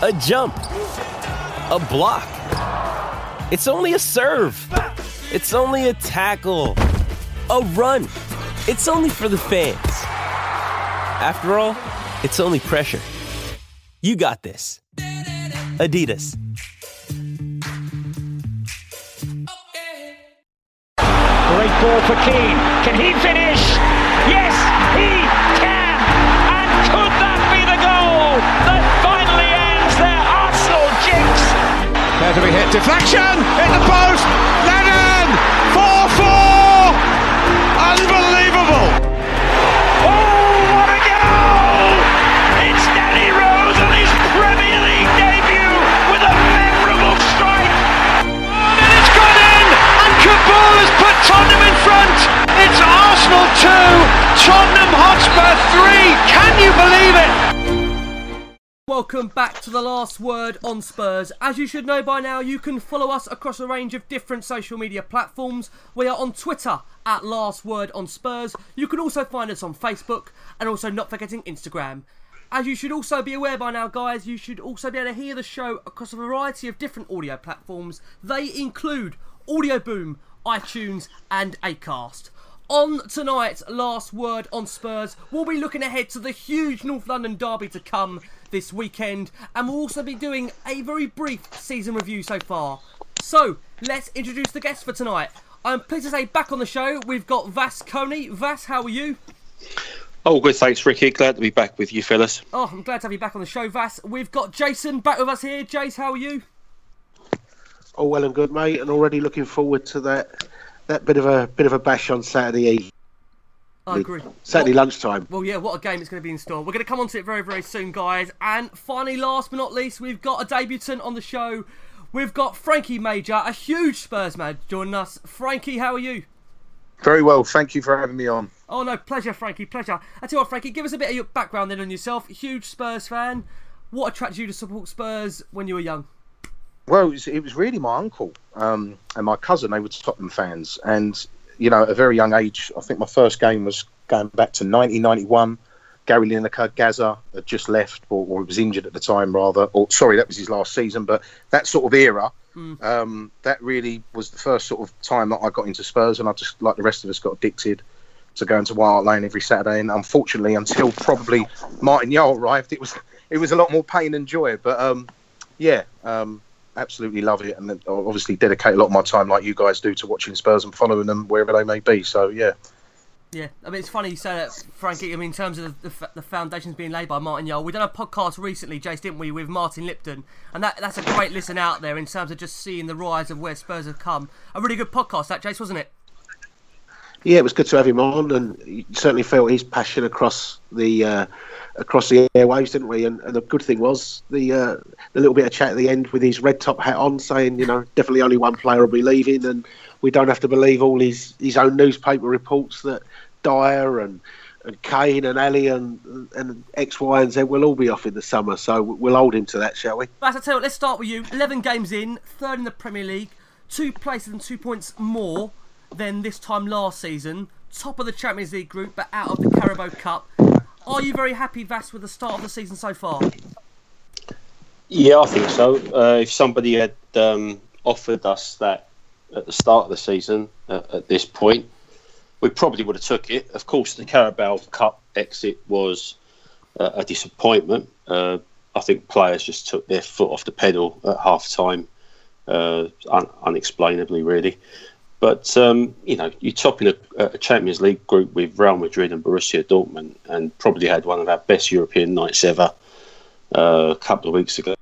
a jump, a block. It's only a serve. It's only a tackle, a run. It's only for the fans. After all, it's only pressure. You got this. Adidas. Great ball for Keane. Can he finish? Yes, he There to be hit. Deflection! Hit the post! Lennon! 4 4! Unbelievable! Oh, what a goal! It's Danny Rose on his Premier League debut with a memorable strike. And it's gone in! And has put Tottenham in front! It's Arsenal 2, Tottenham Hotspur 3! Can you believe it? Welcome back to the last word on Spurs. As you should know by now, you can follow us across a range of different social media platforms. We are on Twitter at Last Word on Spurs. You can also find us on Facebook and also not forgetting Instagram. As you should also be aware by now, guys, you should also be able to hear the show across a variety of different audio platforms. They include Audio Boom, iTunes, and Acast. On tonight's last word on Spurs, we'll be looking ahead to the huge North London derby to come this weekend, and we'll also be doing a very brief season review so far. So, let's introduce the guests for tonight. I'm pleased to say back on the show, we've got Vas Coney. Vas, how are you? Oh, good. Thanks, Ricky. Glad to be back with you, fellas. Oh, I'm glad to have you back on the show, Vas. We've got Jason back with us here. Jace, how are you? Oh, well and good, mate, and already looking forward to that that bit of a bit of a bash on Saturday evening. I agree. Saturday What- lunchtime. Well, yeah, what a game it's going to be in store. We're going to come on to it very, very soon, guys. And finally, last but not least, we've got a debutant on the show. We've got Frankie Major, a huge Spurs man, joining us. Frankie, how are you? Very well. Thank you for having me on. Oh no, pleasure, Frankie, pleasure. I tell you what, Frankie, give us a bit of your background then on yourself. Huge Spurs fan. What attracted you to support Spurs when you were young? Well, it was, it was really my uncle um, and my cousin. They were Tottenham fans, and you know, at a very young age, I think my first game was going back to 1991. Gary Lineker, Gaza had just left, or, or was injured at the time, rather. Or sorry, that was his last season. But that sort of era, um, that really was the first sort of time that I got into Spurs, and I just, like the rest of us, got addicted to going to Hart Lane every Saturday. And unfortunately, until probably Martin Jol arrived, it was it was a lot more pain than joy. But um, yeah, um, absolutely love it, and obviously dedicate a lot of my time, like you guys do, to watching Spurs and following them wherever they may be. So yeah, Yeah, I mean, it's funny you say that, Frankie. I mean, in terms of the, the, the foundations being laid by Martin Jol, we done a podcast recently, Jace, didn't we, with Martin Lipton, and that that's a great listen out there in terms of just seeing the rise of where Spurs have come. A really good podcast, that Jace, wasn't it? Yeah, it was good to have him on, and you certainly felt his passion across the uh, across the airwaves, didn't we? And, and the good thing was the uh, the little bit of chat at the end with his red top hat on, saying, you know, definitely only one player will be leaving, and we don't have to believe all his his own newspaper reports that Dier and and Kane and Alli and and X, Y, and Z will all be off in the summer. So we'll hold him to that, shall we? But I tell you what, let's start with you. 11 games in, third in the Premier League, two places and two points more than this time last season, top of the Champions League group, but out of the Carabao Cup. Are you very happy, Vass, with the start of the season so far? Yeah, I think so. Uh, if somebody had um, offered us that at the start of the season, uh, at this point, we probably would have took it. Of course, the Carabao Cup exit was uh, a disappointment. Uh, I think players just took their foot off the pedal at half time, uh, un- unexplainably, really. But um, you know, you're topping a, a, Champions League group with Real Madrid and Borussia Dortmund, and probably had one of our best European nights ever uh, a couple of weeks ago.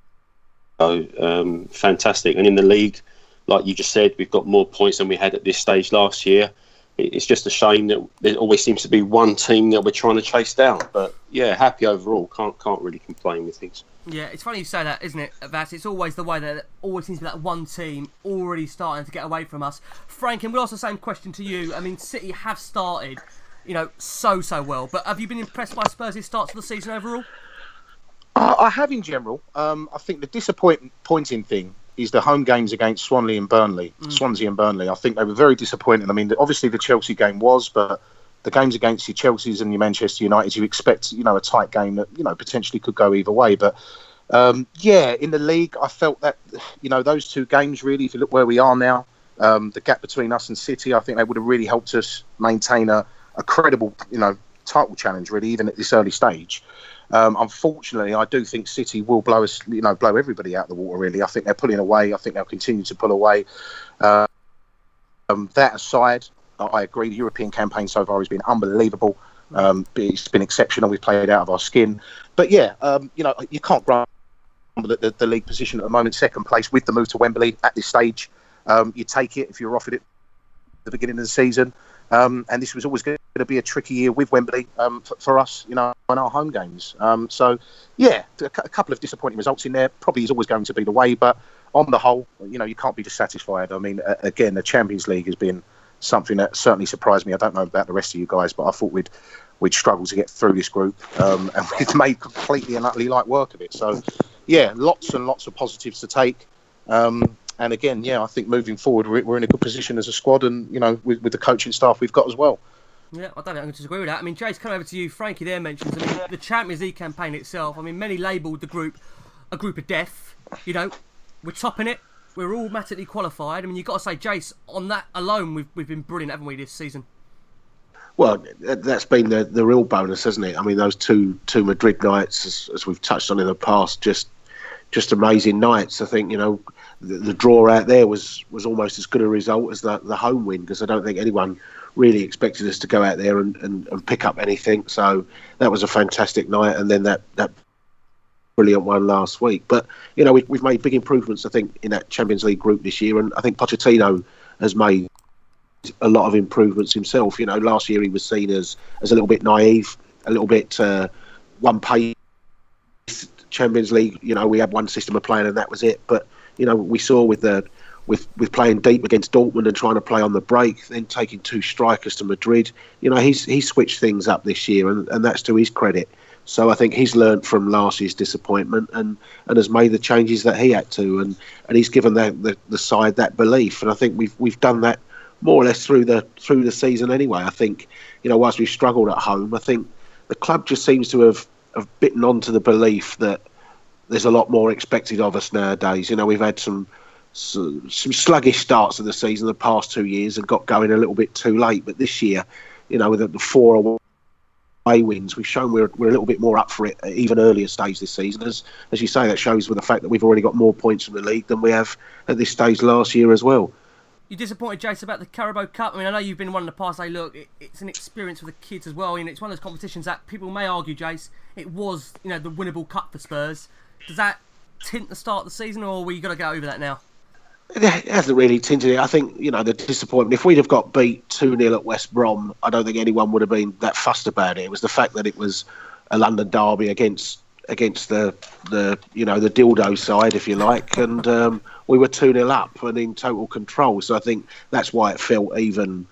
So um, fantastic, and in the league, like you just said, we've got more points than we had at this stage last year. It's just a shame that there always seems to be one team that we're trying to chase down. But yeah, happy overall. Can't can't really complain with things. Yeah, it's funny you say that, isn't it? That it's always the way that it always seems to be that one team already starting to get away from us. Frank, and we'll ask the same question to you. I mean, City have started, you know, so so well. But have you been impressed by Spurs' start to the season overall? I have in general. Um, I think the disappointing thing is the home games against Swansea and Burnley. Mm. Swansea and Burnley. I think they were very disappointing. I mean, obviously the Chelsea game was, but the games against your Chelsea's and your Manchester United, you expect you know a tight game that you know potentially could go either way. But um, yeah, in the league, I felt that you know those two games really. If you look where we are now, um, the gap between us and City, I think they would have really helped us maintain a, a credible you know title challenge really, even at this early stage. Um, unfortunately, I do think City will blow us, you know, blow everybody out of the water. Really, I think they're pulling away. I think they'll continue to pull away. Uh, um, that aside, I agree. The European campaign so far has been unbelievable. Um, it's been exceptional. We've played out of our skin. But yeah, um, you know, you can't grumble at the, the, league position at the moment, second place with the move to Wembley at this stage. Um, you take it if you're offered it at the beginning of the season. Um, and this was always going to be a tricky year with Wembley um, for, for, us, you know, on our home games. Um, so, yeah, a, a, couple of disappointing results in there. Probably is always going to be the way, but on the whole, you know, you can't be dissatisfied. I mean, uh, again, the Champions League has been something that certainly surprised me. I don't know about the rest of you guys, but I thought we'd we'd struggle to get through this group, um, and we've made completely and utterly light work of it. So, yeah, lots and lots of positives to take. Um, and again, yeah, I think moving forward, we're, in a good position as a squad, and you know, with, with the coaching staff we've got as well. Yeah, I don't think I can disagree with that. I mean, Jay's come over to you. Frankie there mentions. I mean, the Champions League campaign itself. I mean, many labelled the group a group of death. You know, we're topping it. We're automatically qualified. I mean, you've got to say, Jace, on that alone, we've we've been brilliant, haven't we, this season? Well, that's been the the real bonus, hasn't it? I mean, those two two Madrid nights, as, as we've touched on in the past, just just amazing nights. I think you know the, the, draw out there was was almost as good a result as the the home win because I don't think anyone really expected us to go out there and, and, and pick up anything. So that was a fantastic night, and then that that brilliant one last week. But you know we, we've made big improvements, I think, in that Champions League group this year, and I think Pochettino has made a lot of improvements himself. You know, last year he was seen as as a little bit naive, a little bit uh, one pace. Champions League, you know, we had one system of playing and that was it. But you know, we saw with the with with playing deep against Dortmund and trying to play on the break, then taking two strikers to Madrid. You know, he's he's switched things up this year, and, and that's to his credit. So I think he's learned from last year's disappointment and, and has made the changes that he had to, and, and he's given the, the, the side that belief. And I think we've we've done that more or less through the through the season anyway. I think you know whilst we've struggled at home, I think the club just seems to have have bitten onto the belief that there's a lot more expected of us nowadays. You know, we've had some some sluggish starts of the season the past two years and got going a little bit too late. But this year, you know, with the four away wins, we've shown we're, we're a little bit more up for it at even earlier stage this season. As as you say, that shows with the fact that we've already got more points in the league than we have at this stage last year as well. You disappointed, Jace, about the Carabao Cup? I mean, I know you've been one in the past. Say, look, it, it's an experience for the kids as well. You know, it's one of those competitions that people may argue, Jace, it was, you know, the winnable cup for Spurs. Does that tint the start of the season, or we got to get over that now? It hasn't really tinted it. I think you know the disappointment. If we'd have got beat two 0 at West Brom, I don't think anyone would have been that fussed about it. It was the fact that it was a London derby against against the the you know the dildo side, if you like, and um, we were two 0 up and in total control. So I think that's why it felt even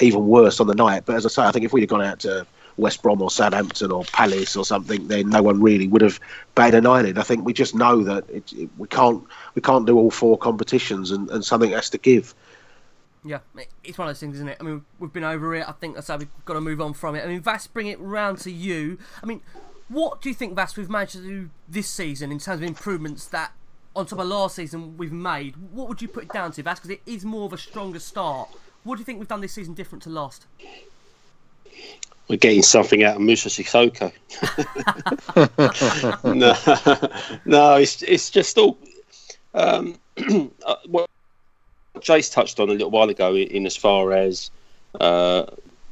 even worse on the night. But as I say, I think if we'd have gone out to West Brom or Southampton or Palace or something, then no one really would have batted an eyelid. I think we just know that it, it, we can't we can't do all four competitions, and, and something has to give. Yeah, it's one of those things, isn't it? I mean, we've been over it. I think that's how we've got to move on from it. I mean, Vass, bring it round to you. I mean, what do you think, Vass, we've managed to do this season in terms of improvements that, on top of last season, we've made? What would you put it down to, Vass? Because it is more of a stronger start. What do you think we've done this season different to last? we're getting something out of Moussa Sissoko. no, no, it's it's just all. Um, uh, what Jace touched on a little while ago, in as far as uh,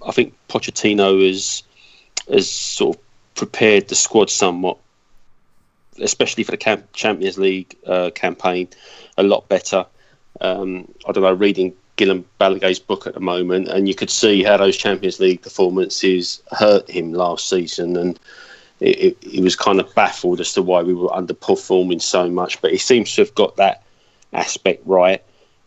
I think Pochettino has has sort of prepared the squad somewhat, especially for the Camp- Champions League uh, campaign, a lot better. Um, I don't know, reading Guillem Balagué's book at the moment, and you could see how those Champions League performances hurt him last season, and it, it, he was kind of baffled as to why we were underperforming so much. But he seems to have got that aspect right,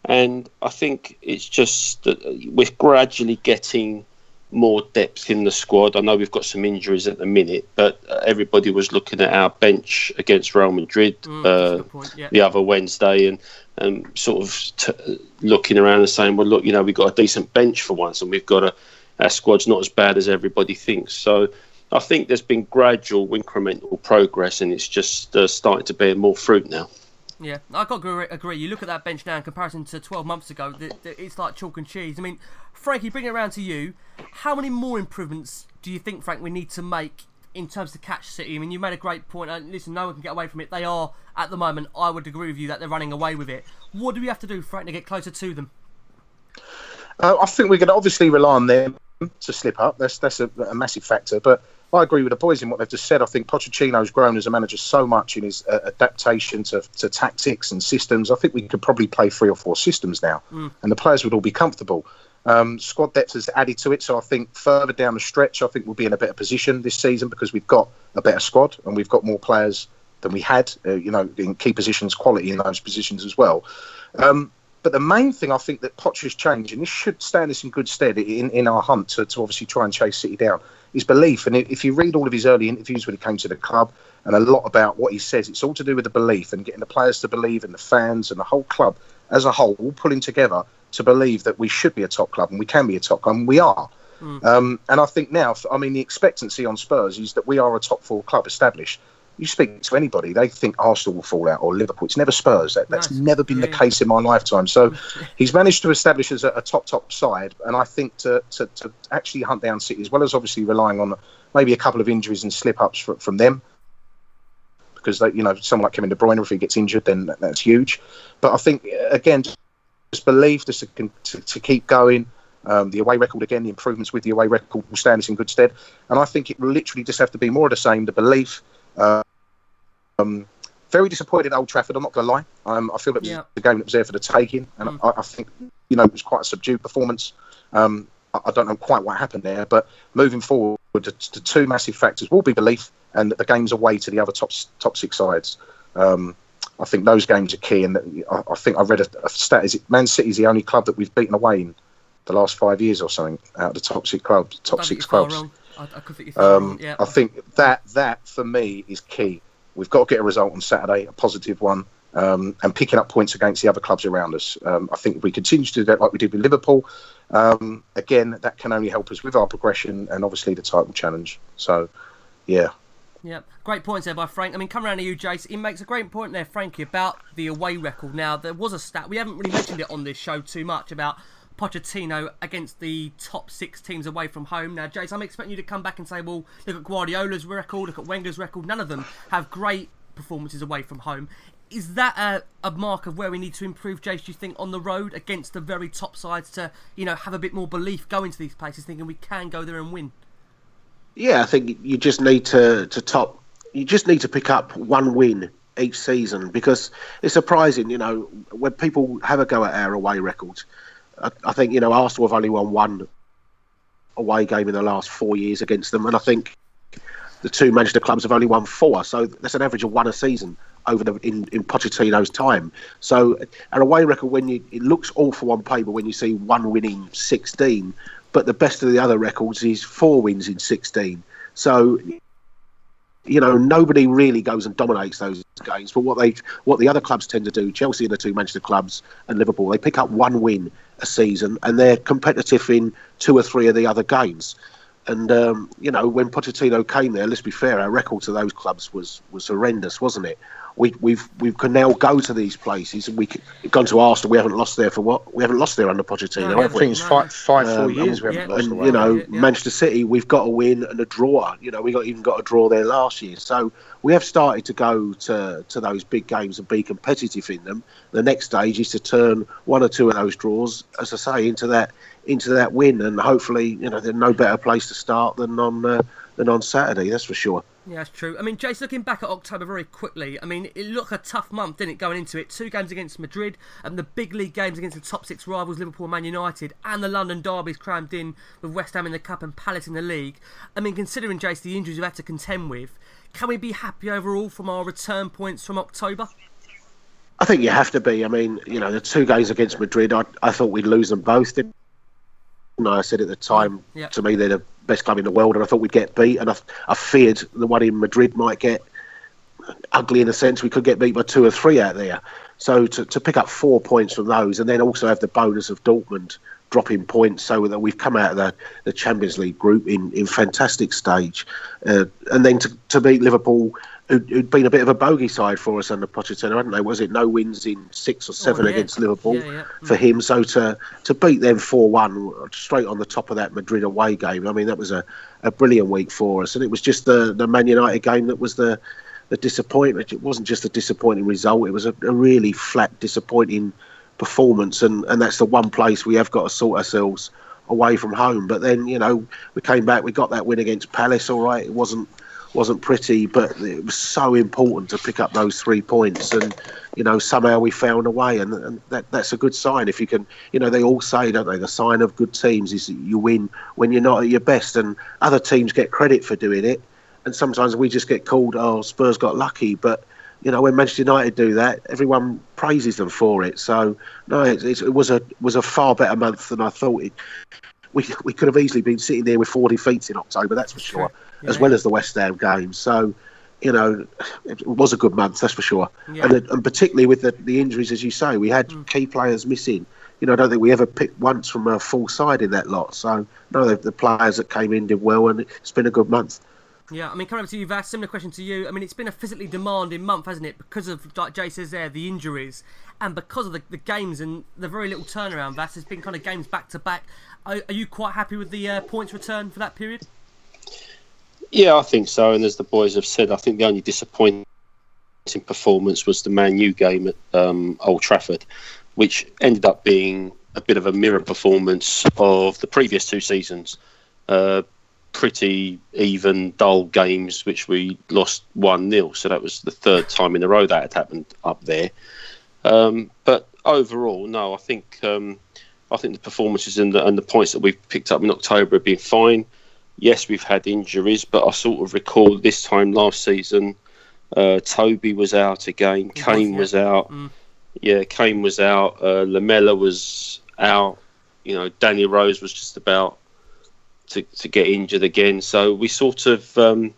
and I think it's just that we're gradually getting more depth in the squad. I know we've got some injuries at the minute, but everybody was looking at our bench against Real Madrid Mm, uh, yeah. the other Wednesday and and sort of t- looking around and saying, well, look, you know, we've got a decent bench for once, and we've got a our squad's not as bad as everybody thinks. So. I think there's been gradual incremental progress, and it's just uh, starting to bear more fruit now. Yeah, I got to agree. You look at that bench now in comparison to 12 months ago, it's like chalk and cheese. I mean, Frankie, bring it around to you. How many more improvements do you think, Frank, we need to make in terms of catch City? I mean, you made a great point. Uh, listen, no one can get away from it. They are, at the moment, I would agree with you that they're running away with it. What do we have to do, Frank, to get closer to them? Uh, I think we can obviously rely on them to slip up. That's that's a, a massive factor. But I agree with the boys in what they've just said. I think Pochettino's grown as a manager so much in his uh, adaptation to, to tactics and systems. I think we could probably play three or four systems now, mm. and the players would all be comfortable. Um, squad depth has added to it, so I think further down the stretch, I think we'll be in a better position this season because we've got a better squad and we've got more players than we had. Uh, you know, in key positions, quality in those positions as well. Um, but the main thing I think that Poch has changed, and this should stand us in good stead in, in our hunt to, to obviously try and chase City down, is belief. And if you read all of his early interviews when he came to the club, and a lot about what he says, it's all to do with the belief and getting the players to believe, and the fans and the whole club as a whole all pulling together to believe that we should be a top club and we can be a top club, and we are. Mm. Um, and I think now, I mean, the expectancy on Spurs is that we are a top four club established. You speak to anybody, they think Arsenal will fall out or Liverpool. It's never Spurs. That, that's nice. never been yeah. the case in my lifetime. So he's managed to establish as a, a, top, top side. And I think to, to, to, actually hunt down City, as well as obviously relying on maybe a couple of injuries and slip ups from, from them, because they, you know, someone like Kevin De Bruyne, if he gets injured, then that, that's huge. But I think, again, just belief just to, to, to keep going. Um, the away record again, the improvements with the away record will stand us in good stead. And I think it will literally just have to be more of the same. The belief, uh, um, very disappointed at Old Trafford. I'm not going to lie. Um, I feel it was yeah. the game that was there for the taking, and mm. I, I, think you know it was quite a subdued performance. Um, I, I, don't know quite what happened there, but moving forward, the, the, two massive factors will be belief and that the games away to the other top top six sides. Um, I think those games are key, and I, I think I read a, a stat: is it Man City is the only club that we've beaten away in the last five years or something out of the top six clubs. Top six clubs. I, I, um, yeah. I think that that for me is key. We've got to get a result on Saturday, a positive one, um, and picking up points against the other clubs around us. Um, I think if we continue to do that like we did with Liverpool, um, again, that can only help us with our progression and obviously the title challenge. So, yeah. Yeah, great points there by Frank. I mean, come around to you, Jace. He makes a great point there, Frankie, about the away record. Now, there was a stat, we haven't really mentioned it on this show too much, about Pochettino against the top six teams away from home. Now, Jace, I'm expecting you to come back and say, well, look at Guardiola's record, look at Wenger's record. None of them have great performances away from home. Is that a, a mark of where we need to improve, Jace, do you think, on the road against the very top sides to, you know, have a bit more belief going to these places, thinking we can go there and win? Yeah, I think you just need to, to top, you just need to pick up one win each season because it's surprising, you know, when people have a go at our away records I, I think you know Arsenal have only won one away game in the last four years against them, and I think the two Manchester clubs have only won four, so that's an average of one a season over the in, in Pochettino's time. So our away record, when you it looks awful on paper when you see one winning sixteen, but the best of the other records is four wins in sixteen. So you know, nobody really goes and dominates those games. But what they, what the other clubs tend to do, Chelsea and the two Manchester clubs and Liverpool, they pick up one win a season and they're competitive in two or three of the other games. And um, you know, when Pochettino came there, let's be fair, our record to those clubs was was horrendous, wasn't it? We we've we can now go to these places. We can, we've gone to Arsenal. We haven't lost there for what? We haven't lost there under Pochettino. No, I have we? think it's five, five four Um, years we haven't lost and, you know, Yeah, yeah. Manchester City, we've got a win and a draw. You know, we got even got a draw there last year. So we have started to go to to those big games and be competitive in them. The next stage is to turn one or two of those draws, as I say, into that into that win, and hopefully, you know, there's no better place to start than on uh, than on Saturday. That's for sure. Yeah, that's true. I mean, Jace, looking back at October very quickly, I mean, it looked a tough month, didn't it, going into it? Two games against Madrid, and the big league games against the top six rivals, Liverpool and Man United, and the London derbies crammed in with West Ham in the Cup and Palace in the league. I mean, considering, Jace, the injuries we've had to contend with, can we be happy overall from our return points from October? I think you have to be. I mean, you know, the two games against Madrid, I, I thought we'd lose them both. Didn't I? I said at the time, Yeah. to me, they're the best club in the world, and I thought we'd get beat. And I, I feared the one in Madrid might get ugly in a sense. We could get beat by two or three out there. So to, to pick up four points from those, and then also have the bonus of Dortmund dropping points, so that we've come out of the, the Champions League group in, in fantastic stage, uh, and then to, to beat Liverpool. Who'd, been a bit of a bogey side for us under Pochettino, hadn't they? Was it no wins in six or oh, seven Oh, yeah. against Liverpool Yeah, yeah. for him? So to to beat them four one straight on the top of that Madrid away game, I mean that was a, a brilliant week for us, and it was just the the Man United game that was the the disappointment. It wasn't just a disappointing result; it was a, a really flat, disappointing performance, and and that's the one place we have got to sort ourselves away from home. But then you know we came back, we got that win against Palace. All right, it wasn't wasn't pretty, but it was so important to pick up those three points, and you know somehow we found a way, and, and that that's a good sign. If you can, you know, they all say, don't they, the sign of good teams is that you win when you're not at your best, and other teams get credit for doing it, and sometimes we just get called, oh, Spurs got lucky, but. You know, when Manchester United do that, everyone praises them for it. So, no, it, it, it was a was a far better month than I thought it. We, we could have easily been sitting there with four defeats in October, that's for sure, as well as the West Ham game. So, you know, it was a good month, that's for sure. Yeah. And, and particularly with the, the injuries, as you say, we had key players missing. You know, I don't think we ever picked once from a full side in that lot. So, no, the, the players that came in did well, and it's been a good month. Yeah, I mean, coming over to you, Vass, similar question to you. I mean, it's been a physically demanding month, hasn't it? Because of, like Jay says there, the injuries, and because of the, the games and the very little turnaround, Vass, there's been kind of games back to back. Are, are you quite happy with the uh, points return for that period? Yeah, I think so. And as the boys have said, I think the only disappointing performance was the Man U game at um, Old Trafford, which ended up being a bit of a mirror performance of the previous two seasons. Uh, pretty even, dull games, which we lost 1 0. So that was the third time in a row that had happened up there. Um, but overall, no, I think um, I think the performances and the, and the points that we've picked up in October have been fine. Yes, we've had injuries, but I sort of recall this time last season, uh, Toby was out again, Kane was out, Mm. yeah, Kane was out, uh, Lamela was out, you know, Danny Rose was just about to, to get injured again. So we sort of um,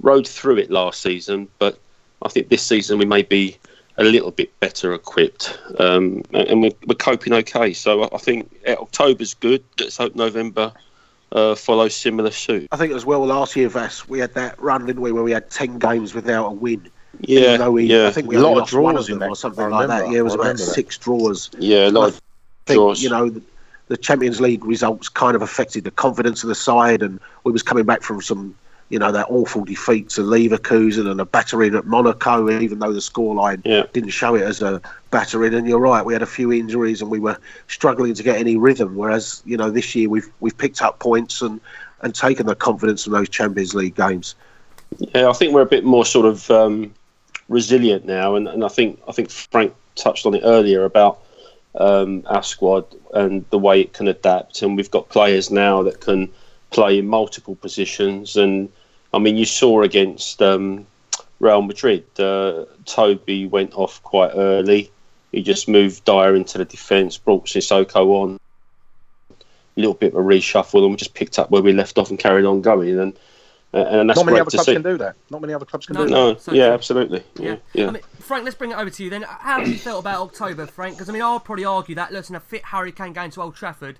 rode through it last season, but I think this season we may be a little bit better equipped, um, and we're, we're coping okay. So I- think October's good. Let's hope November uh, follows similar suit. I think as well last year, Vass, we had that run, didn't we, where we had 10 games without a win. Yeah, Even we, yeah, I think we A lot only of lost one draws of in them or something I like that. Yeah, it was about remember that. six draws. yeah, a lot of think draws. you know the, the Champions League results kind of affected the confidence of the side, and we was coming back from some you know that awful defeat to Leverkusen and a battering at Monaco, even though the scoreline Yeah. didn't show it as a battering. And you're right, we had a few injuries and we were struggling to get any rhythm. Whereas you know this year we've we've picked up points and and taken the confidence from those Champions League games. Yeah, I think we're a bit more sort of um, resilient now, and, and I think I think Frank touched on it earlier about um, our squad and the way it can adapt, and we've got players now that can play in multiple positions. And I mean, you saw against um, Real Madrid, uh, Toby went off quite early. He just moved Dier into the defence, brought Sissoko on. A little bit of a reshuffle, and we just picked up where we left off and carried on going. And and that's Not many great other to clubs see. can do that. Not many other clubs can No, do that. No, So yeah, true. absolutely. Yeah. Yeah, yeah. I mean, Frank, let's bring it over to you then. How have you felt about October, Frank? Because I mean, I'll probably argue that listen, a fit Harry Kane going to Old Trafford,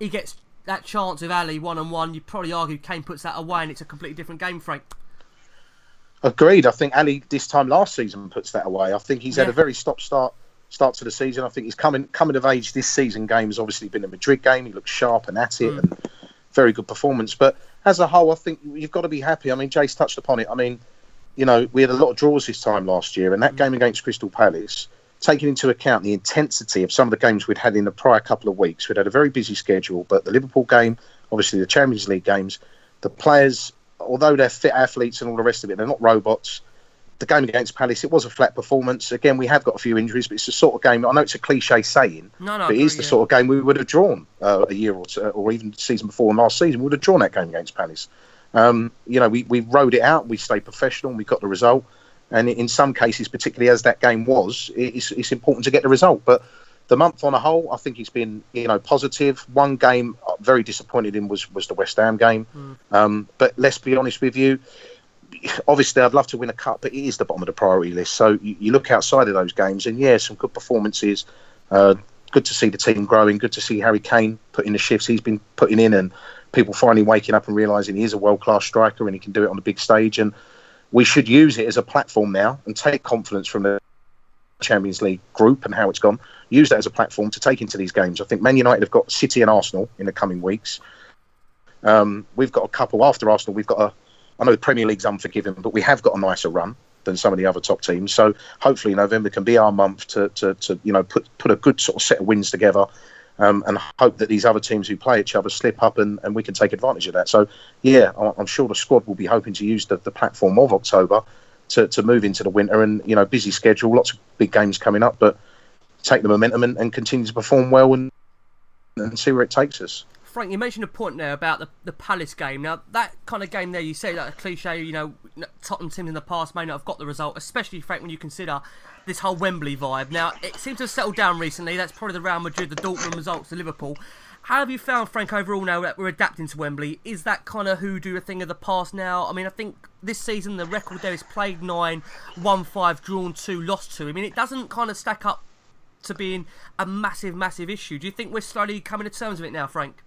he gets that chance of Alli one on one. You probably argue Kane puts that away, and it's a completely different game, Frank. Agreed. I think Alli this time last season puts that away. I think he's had a very stop start start to the season. I think he's coming coming of age this season. Game has obviously been a Madrid game. He looks sharp and at it, mm. and very good performance. But as a whole, I think you've got to be happy. I mean, Jace touched upon it. I mean, you know, we had a lot of draws this time last year, and that mm. game against Crystal Palace, taking into account the intensity of some of the games we'd had in the prior couple of weeks, we'd had a very busy schedule. But the Liverpool game, obviously the Champions League games, the players, although they're fit athletes and all the rest of it, they're not robots. The game against Palace, it was a flat performance. Again, we have got a few injuries, but it's the sort of game. I know it's a cliche saying, No, no, but it is the yeah. sort of game we would have drawn uh, a year or two, or even the season before and last season. We would have drawn that game against Palace. Um, you know, we, we rode it out, we stayed professional, and we got the result. And in some cases, particularly as that game was, it's, it's important to get the result. But the month on a whole, I think it's been you know positive. One game uh, very disappointed in was was the West Ham game. Um, but let's be honest with you, obviously I'd love to win a cup, but it is the bottom of the priority list. So you, you look outside of those games, and yeah, some good performances. Uh, good to see the team growing. Good to see Harry Kane putting the shifts he's been putting in, and people finally waking up and realizing he is a world class striker and he can do it on the big stage. And we should use it as a platform now and take confidence from the Champions League group and how it's gone. Use that as a platform to take into these games. I think Man United have got City and Arsenal in the coming weeks. Um, we've got a couple after Arsenal. We've got a. I know the Premier League's unforgiving, but we have got a nicer run than some of the other top teams. So hopefully November can be our month to, to, to you know put put a good sort of set of wins together. Um, and hope that these other teams who play each other slip up and, and we can take advantage of that. So, yeah, I'm sure the squad will be hoping to use the, the platform of October to, to move into the winter and, you know, busy schedule, lots of big games coming up, but take the momentum and, and continue to perform well and, and see where it takes us. Frank, you mentioned a point there about the, the Palace game. Now, that kind of game there, you say that a cliche, you know, Tottenham teams in the past may not have got the result, especially, Frank, when you consider this whole Wembley vibe. Now, it seems to have settled down recently. That's probably the Real Madrid, the Dortmund results, the Liverpool. How have you found, Frank, overall now that we're adapting to Wembley? Is that kind of hoodoo a thing of the past now? I mean, I think this season the record there is played nine, won five, drawn two, lost two. I mean, it doesn't kind of stack up to being a massive, massive issue. Do you think we're slowly coming to terms with it now, Frank?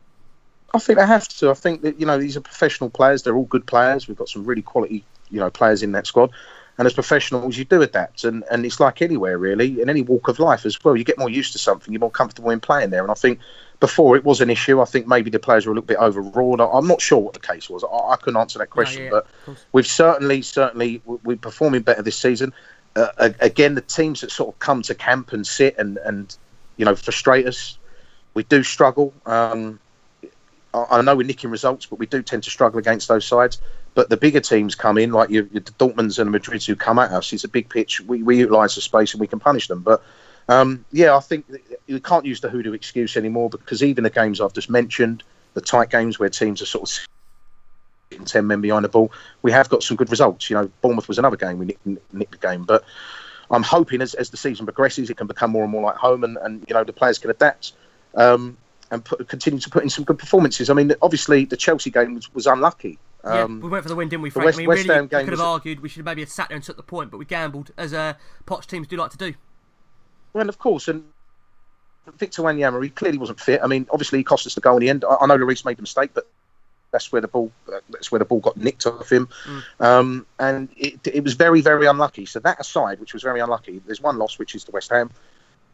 I think they have to. I think that you know these are professional players. They're all good players. We've got some really quality you know players in that squad. And as professionals, you do adapt, and, and it's like anywhere really, in any walk of life as well. You get more used to something, you're more comfortable in playing there. And I think before it was an issue. I think maybe the players were a little bit overawed. I'm not sure what the case was. I, I couldn't answer that question, yeah, but we've certainly, certainly, we- we're performing better this season. Uh, again, the teams that sort of come to camp and sit and, and you know frustrate us, we do struggle. Um, I know we're nicking results, but we do tend to struggle against those sides. But the bigger teams come in, like your, your Dortmunds and the Madrids who come at us. It's a big pitch. We, we utilise the space and we can punish them. But um, yeah, I think you can't use the hoodoo excuse anymore because even the games I've just mentioned, the tight games where teams are sort of sitting ten men behind the ball, we have got some good results. You know, Bournemouth was another game we nicked, nicked the game, but I'm hoping as, as the season progresses, it can become more and more like home, and, and you know the players can adapt um, and put, continue to put in some good performances. I mean, obviously the Chelsea game was, was unlucky. Um, yeah, we went for the win, didn't we, Frank? West- I mean, West really, Ham we game could have argued we should have maybe have sat there and took the point, but we gambled, as uh, Poch teams do like to do. Well, of course, and Victor Wanyama, he clearly wasn't fit. I mean, obviously, he cost us the goal in the end. I, I know Lloris made the mistake, but that's where the ball that's where the ball got nicked off him, um, and it, it was very, very unlucky. So that aside, which was very unlucky, there's one loss, which is the West Ham.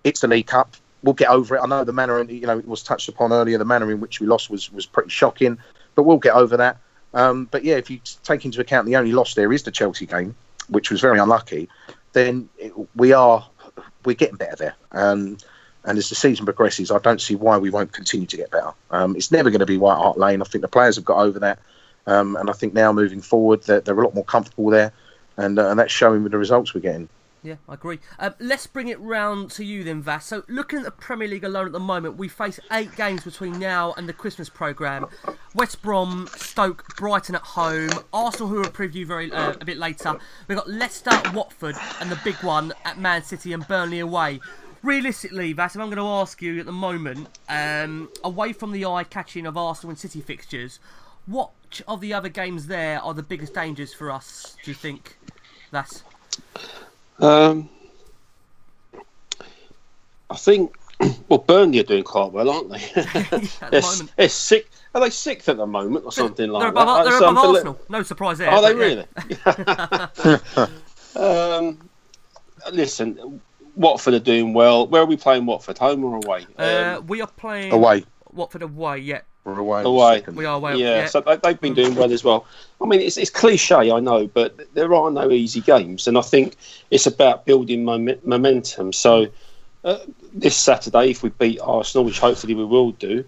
It's the League Cup. We'll get over it. I know the manner, in, you know, it was touched upon earlier. The manner in which we lost was was pretty shocking, but we'll get over that. Um, but yeah, if you take into account the only loss there is the Chelsea game, which was very unlucky, then it, we are we're getting better there. Um, and as the season progresses, I don't see why we won't continue to get better. Um, it's never going to be White Hart Lane. I think the players have got over that, um, and I think now moving forward, they're, they're a lot more comfortable there, and uh, and that's showing with the results we're getting. Yeah, I agree. Um, let's bring it round to you then, Vass. So, looking at the Premier League alone at the moment, we face eight games between now and the Christmas programme. West Brom, Stoke, Brighton at home, Arsenal, who will preview very uh, a bit later. We've got Leicester, Watford, and the big one at Man City and Burnley away. Realistically, Vass, if I'm going to ask you at the moment, um, away from the eye catching of Arsenal and City fixtures, what of the other games there are the biggest dangers for us? Do you think, Vass? Um, I think well, Burnley are doing quite well, aren't they? the they're, moment. they're six. are they sixth at the moment or something like They're above, that? they're above I'm Arsenal. No surprise there. Are they yeah. really? um, listen, Watford are doing well. Where are we playing Watford? Home or away? Uh, Um, we are playing Away. Watford away. Yeah, We're away. away. we are away. yeah, Yeah. so they, they've been doing well as well. I mean, it's, it's cliche, I know, but there are no easy games, and I think it's about building mom- momentum. So uh, this Saturday, if we beat Arsenal, which hopefully we will do,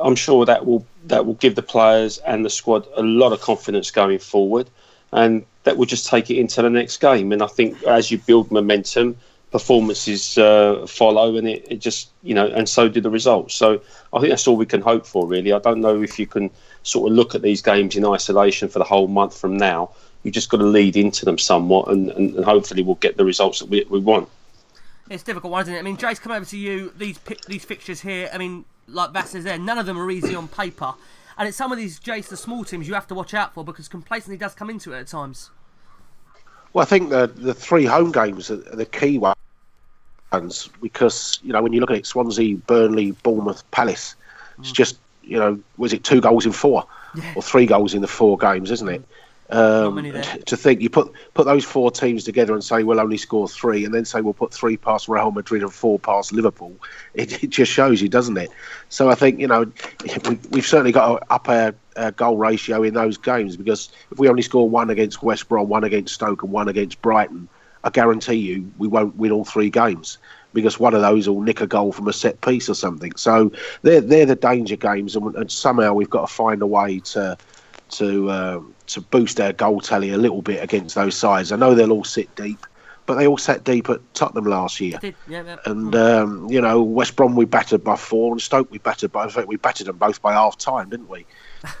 I'm sure that will that will give the players and the squad a lot of confidence going forward, and that will just take it into the next game. And I think as you build momentum, performances uh, follow, and it, it just you know, and so do the results. So I think that's all we can hope for, really. I don't know if you can sort of look at these games in isolation for the whole month from now. You just got to lead into them somewhat, and, and, and hopefully we'll get the results that we, we want. It's difficult isn't it? I mean, Jace, come over to you. These these fixtures here. I mean, like Vass says there, none of them are easy on paper, and it's some of these Jace, the small teams, you have to watch out for because complacency does come into it at times. Well, I think the the three home games are the key ones because you know when you look at it, Swansea, Burnley, Bournemouth, Palace, it's just you know was it two goals in four or three goals in the four games, isn't it? Um, to think you put put those four teams together and say we'll only score three, and then say we'll put three past Real Madrid and four past Liverpool, it, it just shows you, doesn't it? So I think you know we, we've certainly got to up our, our goal ratio in those games because if we only score one against West Brom, one against Stoke, and one against Brighton, I guarantee you we won't win all three games because one of those will nick a goal from a set piece or something. So they're they're the danger games, and, and somehow we've got to find a way to to um, to boost our goal tally a little bit against those sides. I know they'll all sit deep, but they all sat deep at Tottenham last year. Yeah, yeah. And um, you know, West Brom we battered by four, and Stoke we battered by. In fact, we battered them both by half time, didn't we?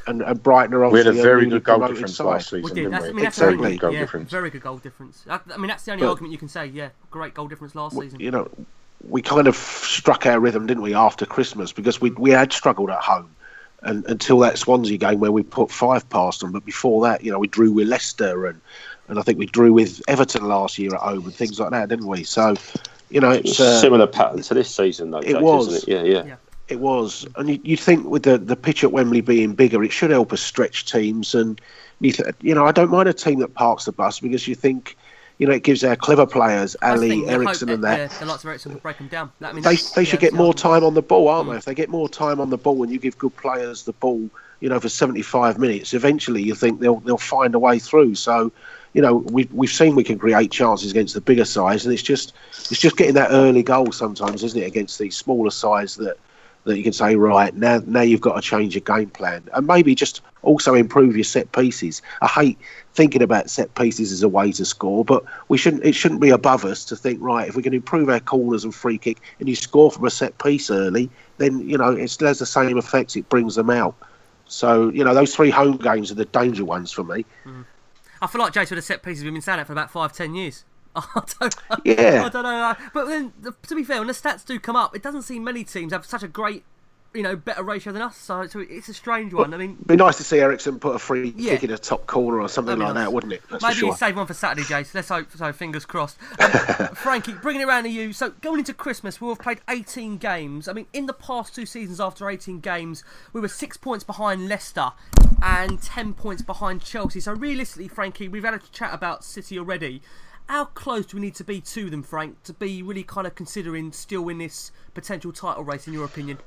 And, and Brighton are We had a very good goal difference side. last we season, did. didn't That's, I we? mean, Exactly. the only, goal yeah, difference. very good goal difference. I, I mean, that's the only But- argument you can say. Yeah, great goal difference last season. you know, we kind of struck our rhythm, didn't we, after Christmas because we we had struggled at home. And, until that Swansea game where we put five past them, but before that, you know, we drew with Leicester and and I think we drew with Everton last year at home and things like that, didn't we? So, you know, it's uh, Similar pattern to this season, though. it Jake, was. Isn't it? Yeah, yeah. Yeah. It was, and you, you think with the the pitch at Wembley being bigger, it should help us stretch teams. And you, th- you know, I don't mind a team that parks the bus because you think, you know, it gives our clever players, Alli, Eriksen, and that. The likes of Eriksen will break them down. I mean, they that's- they yeah, should get more time on the ball, aren't mm. they? If they get more time on the ball and you give good players the ball, you know, for 75 minutes, eventually you think they'll they'll find a way through. So, you know, we've we've seen we can create chances against the bigger sides, and it's just it's just getting that early goal sometimes, isn't it, against these smaller sides that that you can say right now now you've got to change your game plan and maybe just also improve your set pieces. I hate thinking about set pieces as a way to score, but we shouldn't it shouldn't be above us to think right if we can improve our corners and free kick and you score from a set piece early, then you know it still has the same effects. It brings them out. So you know those three home games are the danger ones for me. Mm. I feel like Jace with the set pieces we've been saying that for about five, ten years. I don't, know. Yeah. I don't know. But then, to be fair, when the stats do come up, it doesn't seem many teams have such a great, you know, better ratio than us. So, so it's a strange one. I mean, It'd be nice to see Eriksen put a free Yeah. kick in a top corner or something like nice. that, wouldn't it? That's maybe sure. you save one for Saturday, Jace. Let's hope so. Fingers crossed. Um, Frankie, bringing it around to you. So going into Christmas, we'll have played 18 games. I mean, in the past two seasons, after 18 games, we were six points behind Leicester and 10 points behind Chelsea. So realistically, Frankie, we've had a chat about City already. How close do we need to be to them, Frank, to be really kind of considering still in this potential title race, in your opinion?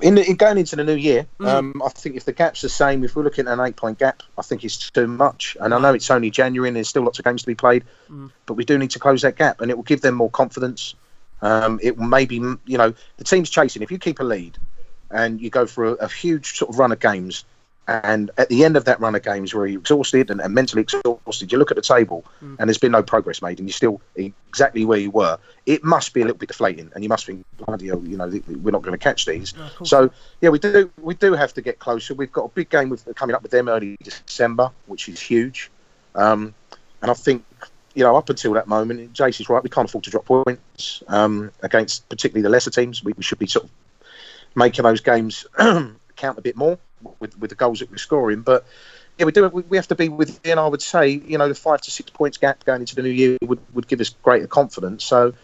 in, in going into the new year, Mm. um, I think if the gap's the same, if we're looking at an eight-point gap, I think it's too much. And I know it's only January and there's still lots of games to be played, Mm. but we do need to close that gap, and it will give them more confidence. Um, it will maybe, you know, the team's chasing. If you keep a lead and you go for a, a huge sort of run of games, and at the end of that run of games where you're exhausted and, and mentally exhausted, you look at the table Mm. and there's been no progress made, and you're still exactly where you were. It must be a little bit deflating, and you must think, bloody hell, you know, we're not going to catch these. Course so yeah, we do we do have to get closer. We've got a big game with, coming up with them early December, which is huge. Um, and I think you know up until that moment, Jace is right. We can't afford to drop points um, against particularly the lesser teams. We, we should be sort of making those games count a bit more with with the goals that we're scoring. But yeah, we do. We have to be within. I would say, you know, the five to six points gap going into the new year would, would give us greater confidence. So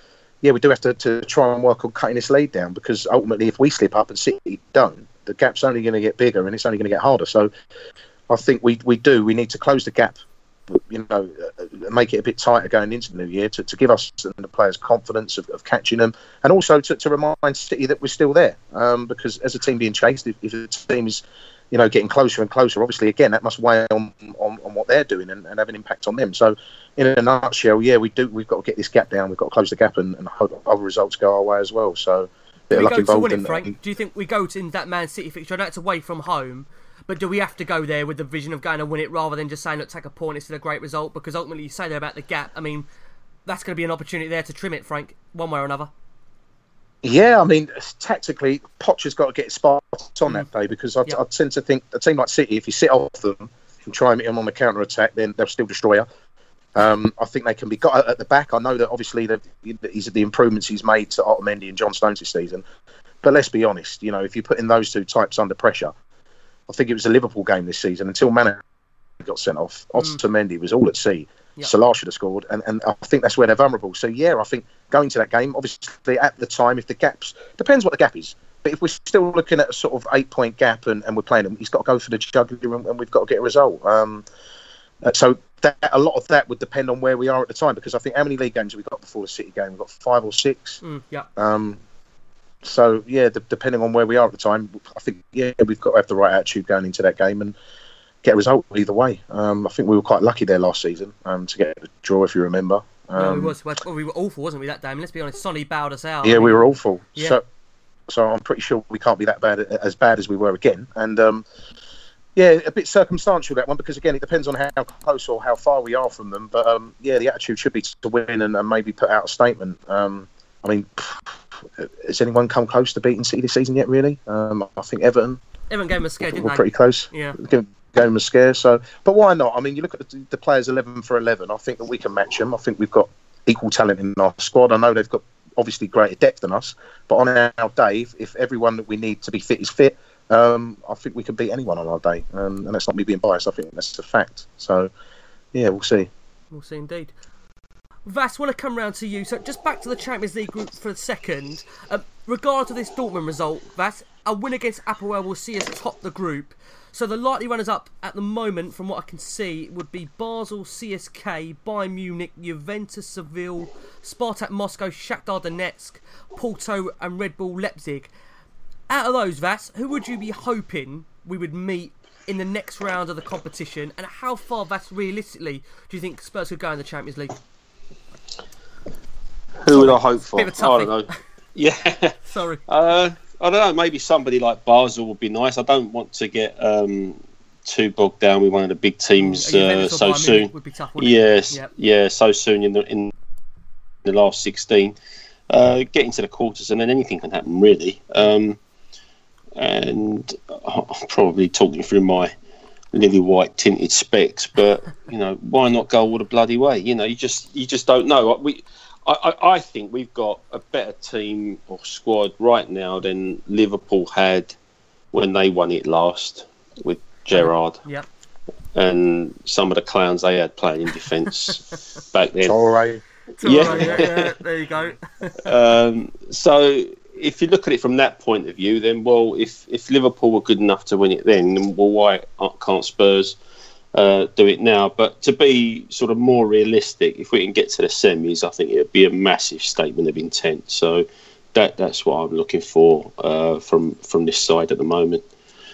yeah, we do have to, to try and work on cutting this lead down because ultimately, if we slip up and City don't, the gap's only going to get bigger and it's only going to get harder. So I think we we do we need to close the gap. You know, uh, make it a bit tighter going into the new year to, to give us and the players confidence of, of catching them, and also to, to remind City that we're still there. Um, because as a team being chased, if, if the team is you know, getting closer and closer. Obviously, again, that must weigh on, on, on what they're doing and, and, have an impact on them. So, in a nutshell, yeah, we do. We've got to get this gap down. We've got to close the gap and, and hope other results go our way as well. So, do we go to win it, Frank? do you think we go to in that Man City fixture? I know it's away from home, but do we have to go there with the vision of going to win it rather than just saying, look, take a point, it's still a great result? Because ultimately, you say there about the gap. I mean, that's going to be an opportunity there to trim it, Frank, one way or another. Yeah, I mean, tactically, Poch's got to get sparked on that day because I, yep. I, tend to think a team like City, if you sit off them and try and meet them on the counter attack, then they'll still destroy you. Um, I think they can be got at the back. I know that obviously the, these are the improvements he's made to Otamendi and John Stones this season, but let's be honest. You know, if you're putting those two types under pressure, I think it was a Liverpool game this season until Mane got sent off. Mm. Otamendi was all at sea. Yep. Salah should have scored, and, and I think that's where they're vulnerable. So yeah, I think going to that game, obviously at the time, if the gaps depends what the gap is, but if we're still looking at a sort of eight point gap and, and we're playing him, he's got to go for the jugular and, and we've got to get a result. Um, uh, so that, a lot of that would depend on where we are at the time because I think how many league games have we got before the City game? We've got five or six. Mm, yeah. Um, so yeah, depending on where we are at the time, I think yeah we've got to have the right attitude going into that game and get a result either way. Um, I think we were quite lucky there last season um, to get a draw, if you remember. Um, no, we was. We were awful, wasn't we? That day. I mean, let's be honest. Sonny bowed us out. Yeah, we were awful. Yeah. So, so I'm pretty sure we can't be that bad as bad as we were again. And um, yeah, a bit circumstantial that one because again, it depends on how close or how far we are from them. But um, yeah, the attitude should be to win and, and maybe put out a statement. Um, I mean, has anyone come close to beating City this season yet? Really? Um, I think Everton. Everton game was scared. We're pretty close. Yeah game was scarce. So, but why not? I mean, you look at the, the, players eleven for eleven. I think that we can match them. I think we've got equal talent in our squad. I know they've got obviously greater depth than us, but on our day, if, if everyone that we need to be fit is fit, um, I think we can beat anyone on our day. Um, and that's not me being biased. I think that's a fact. So, yeah, we'll see. We'll see indeed. Vass, want to come round to you. So, just back to the Champions League group for a second. Uh, regard to this Dortmund result, Vass, a win against Apoel will see us top the group. So the likely runners up at the moment, from what I can see, would be Basel, CSK, Bayern Munich, Juventus, Seville, Spartak Moscow, Shakhtar Donetsk, Porto, and Red Bull Leipzig. Out of those, Vass, who would you be hoping we would meet in the next round of the competition, and how far, Vass, realistically, do you think Spurs could go in the Champions League? Who Sorry, would I hope for? I don't know. Yeah. Sorry. Uh, I don't know. Maybe somebody like Basel would be nice. I don't want to get um, too bogged down with one of the big teams uh, so soon. Tough, yes, yep. yeah, so soon in the in the last sixteen. Uh, get into the quarters, and then anything can happen, really. Um, and I'm probably talking through my lily white tinted specs, but you know, why not go all the bloody way? You know, you just you just don't know. We I, I, think we've got a better team or squad right now than Liverpool had when they won it last with Gerrard. Yep. And some of the clowns they had playing in defence back then. Traore. Yeah. yeah, yeah, there you go. um, so if you look at it from that point of view, then well, if if Liverpool were good enough to win it then, then well, why can't Spurs? Uh, do it now. But to be sort of more realistic, if we can get to the semis, I think it would be a massive statement of intent. So that that's what I'm looking for uh, from from this side at the moment.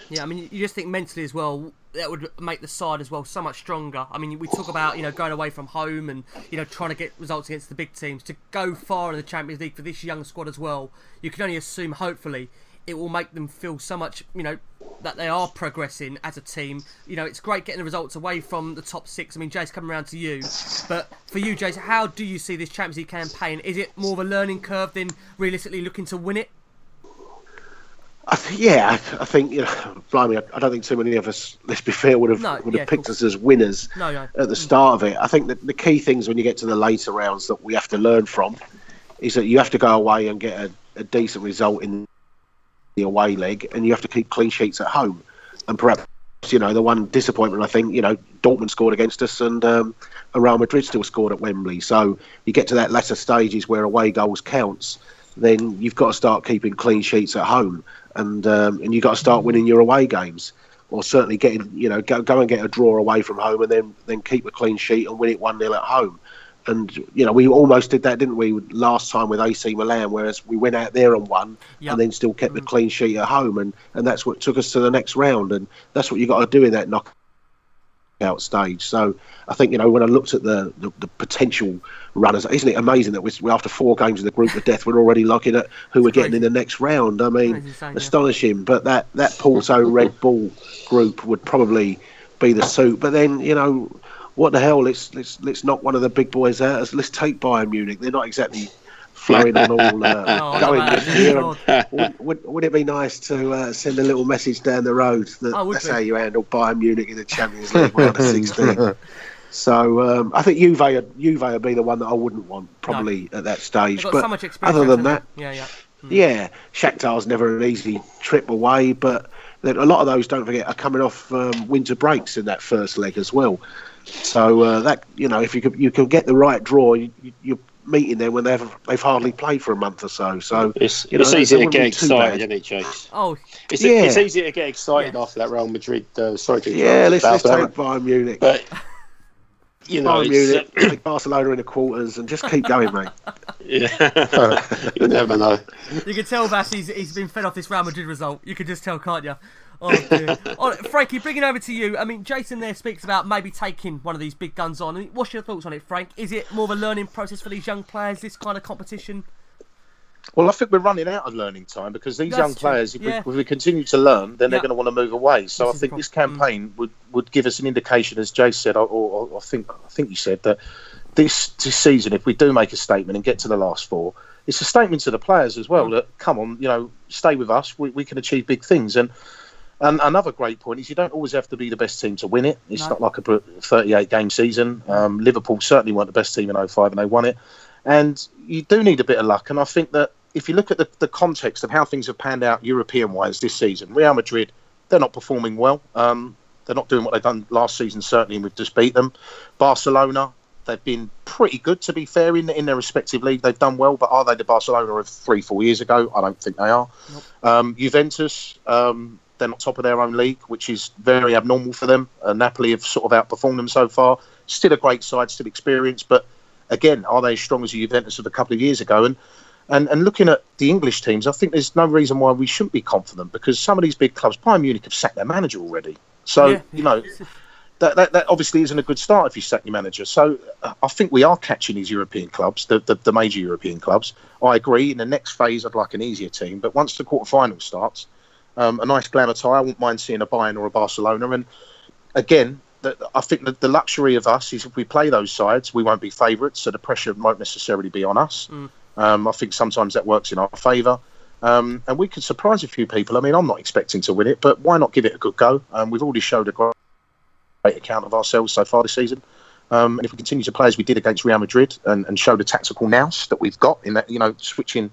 Yeah, I mean, you just think mentally as well. That would make the side as well so much stronger. I mean, we talk about you know going away from home and you know trying to get results against the big teams. To go far in the Champions League for this young squad as well, you can only assume hopefully it will make them feel so much, you know, that they are progressing as a team. You know, it's great getting the results away from the top six. I mean, Jace, coming around to you, but for you, Jace, how do you see this Champions League campaign? Is it more of a learning curve than realistically looking to win it? I th- yeah, I, I, think you know, blimey, I, I, don't think too many of us, let's be fair, would have no, would have picked us as winners no, no. at the start of it. I think that the key things when you get to the later rounds that we have to learn from is that you have to go away and get a, a decent result in the away leg, and you have to keep clean sheets at home. And perhaps, you know, the one disappointment I think, you know, Dortmund scored against us, and um, Real Madrid still scored at Wembley. So you get to that latter stages where away goals counts, then you've got to start keeping clean sheets at home. and um, and you've got to start winning your away games, or certainly getting you know go go and get a draw away from home, and then then keep a clean sheet and win it one 0 at home. And you know we almost did that, didn't we, last time with AC Milan? Whereas we went out there and won, Yep. and then still kept the clean sheet at home, and and that's what took us to the next round. And that's what you got to do in that knockout stage. So I think you know when I looked at the the, the potential runners, isn't it amazing that we're, after four games in the group of death, we're already looking at who we're getting in the next round. I mean, insane, yeah. astonishing. But that that Porto Red Bull group would probably be the suit. But then you know. What the hell? Let's let's let's knock one of the big boys out. Let's take Bayern Munich. They're not exactly flowing on all uh, Oh, going this year. Would, would, would it be nice to uh, send a little message down the road that Oh, that's be. how you handle Bayern Munich in the Champions League round of 16? So um, I think Juve, would- Juve would be the one that I wouldn't want probably at that stage. Got But so much other than that, they? yeah, yeah. yeah, Shakhtar's never an easy trip away, but then a lot of those, don't forget, are coming off um, winter breaks in that first leg as well. So uh, that you know, if you could you can get the right draw, you, you, you're meeting them when they've they've hardly played for a month or so. So It's, you know, it's easy to get excited, isn't it, Chase? Oh, It's, Yeah. it's easy to get excited Yeah. after that Real Madrid. Uh, sorry to Yeah, let's, let's take Bayern Munich. But you know, Bayern it's, uh, Munich, take Barcelona in the quarters, and just keep going, mate. yeah, you never know. You can tell Bash he's, he's been fed off this Real Madrid result. You can just tell, can't you? Oh, dear. oh, Frankie, bringing over to you. I mean, Jason there speaks about maybe taking one of these big guns on. I mean, What's your thoughts on it, Frank? Is it more of a learning process for these young players, this kind of competition? Well, I think we're running out of learning time because these That's young players, if, yeah. we, if we continue to learn, then Yeah. they're going to want to move away. So This I think this campaign would, would give us an indication, as Jay said, or, or, or I think I think you said that this, this season, if we do make a statement and get to the last four, it's a statement to the players as Mm. well that come on, you know, stay with us. We, we can achieve big things. And and another great point is you don't always have to be the best team to win it. It's No. not like a 38 game season. Um, Liverpool certainly weren't the best team in 05 and they won it. And you do need a bit of luck. And I think that if you look at the, the context of how things have panned out European wise this season, Real Madrid, they're not performing well. Um, they're not doing what they've done last season, certainly, and we've just beat them. Barcelona, they've been pretty good, to be fair, in, in their respective league. They've done well, but are they the Barcelona of three, four years ago? I don't think they are. Um, Juventus, um, they're not top of their own league, which is very abnormal for them. Uh, Napoli have sort of outperformed them so far. Still a great side, still experienced, but again, are they as strong as the Juventus of a couple of years ago? And and, and looking at the English teams, I think there's no reason why we shouldn't be confident because some of these big clubs, Bayern Munich, have sacked their manager already. So Yeah. you know that, that that obviously isn't a good start if you sack your manager. So uh, I think we are catching these European clubs, the, the the major European clubs. I agree. In the next phase, I'd like an easier team, but once the quarter final starts, um, a nice glamour tie. I wouldn't mind seeing a Bayern or a Barcelona. And again, the, I think that the luxury of us is if we play those sides, we won't be favourites, so the pressure won't necessarily be on us. Um, I think sometimes that works in our favour. Um, and we could surprise a few people. I mean, I'm not expecting to win it, but why not give it a good go? Um, we've already showed a great account of ourselves so far this season. Um, and if we continue to play as we did against Real Madrid and, and show the tactical nous that we've got in that, you know, switching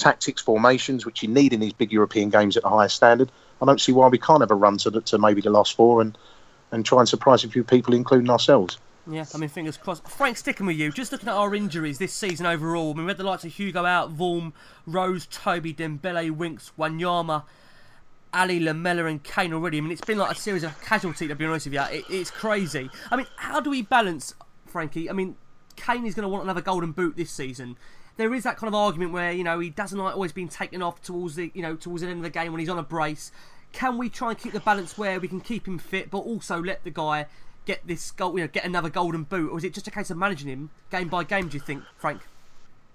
tactics, formations, which you need in these big European games at the highest standard, I don't see why we can't have a run to, the, to maybe the last four and, and try and surprise a few people, including ourselves. Yeah, I mean, fingers crossed. Frank, sticking with you, just looking at our injuries this season overall, I mean, we had the likes of Hugo out, Vorm, Rose, Toby, Dembele, Winks, Wanyama, Alli, Lamela, and Kane already. I mean, it's been like a series of casualties, to be honest with you. It, it's crazy. I mean, how do we balance, Frankie? I mean, Kane is going to want another golden boot this season. There is that kind of argument where, you know, he doesn't like always being taken off towards the, you know, towards the end of the game when he's on a brace. Can we try and keep the balance where we can keep him fit, but also let the guy get this goal, you know, get another golden boot, or is it just a case of managing him game by game? Do you think, Frank?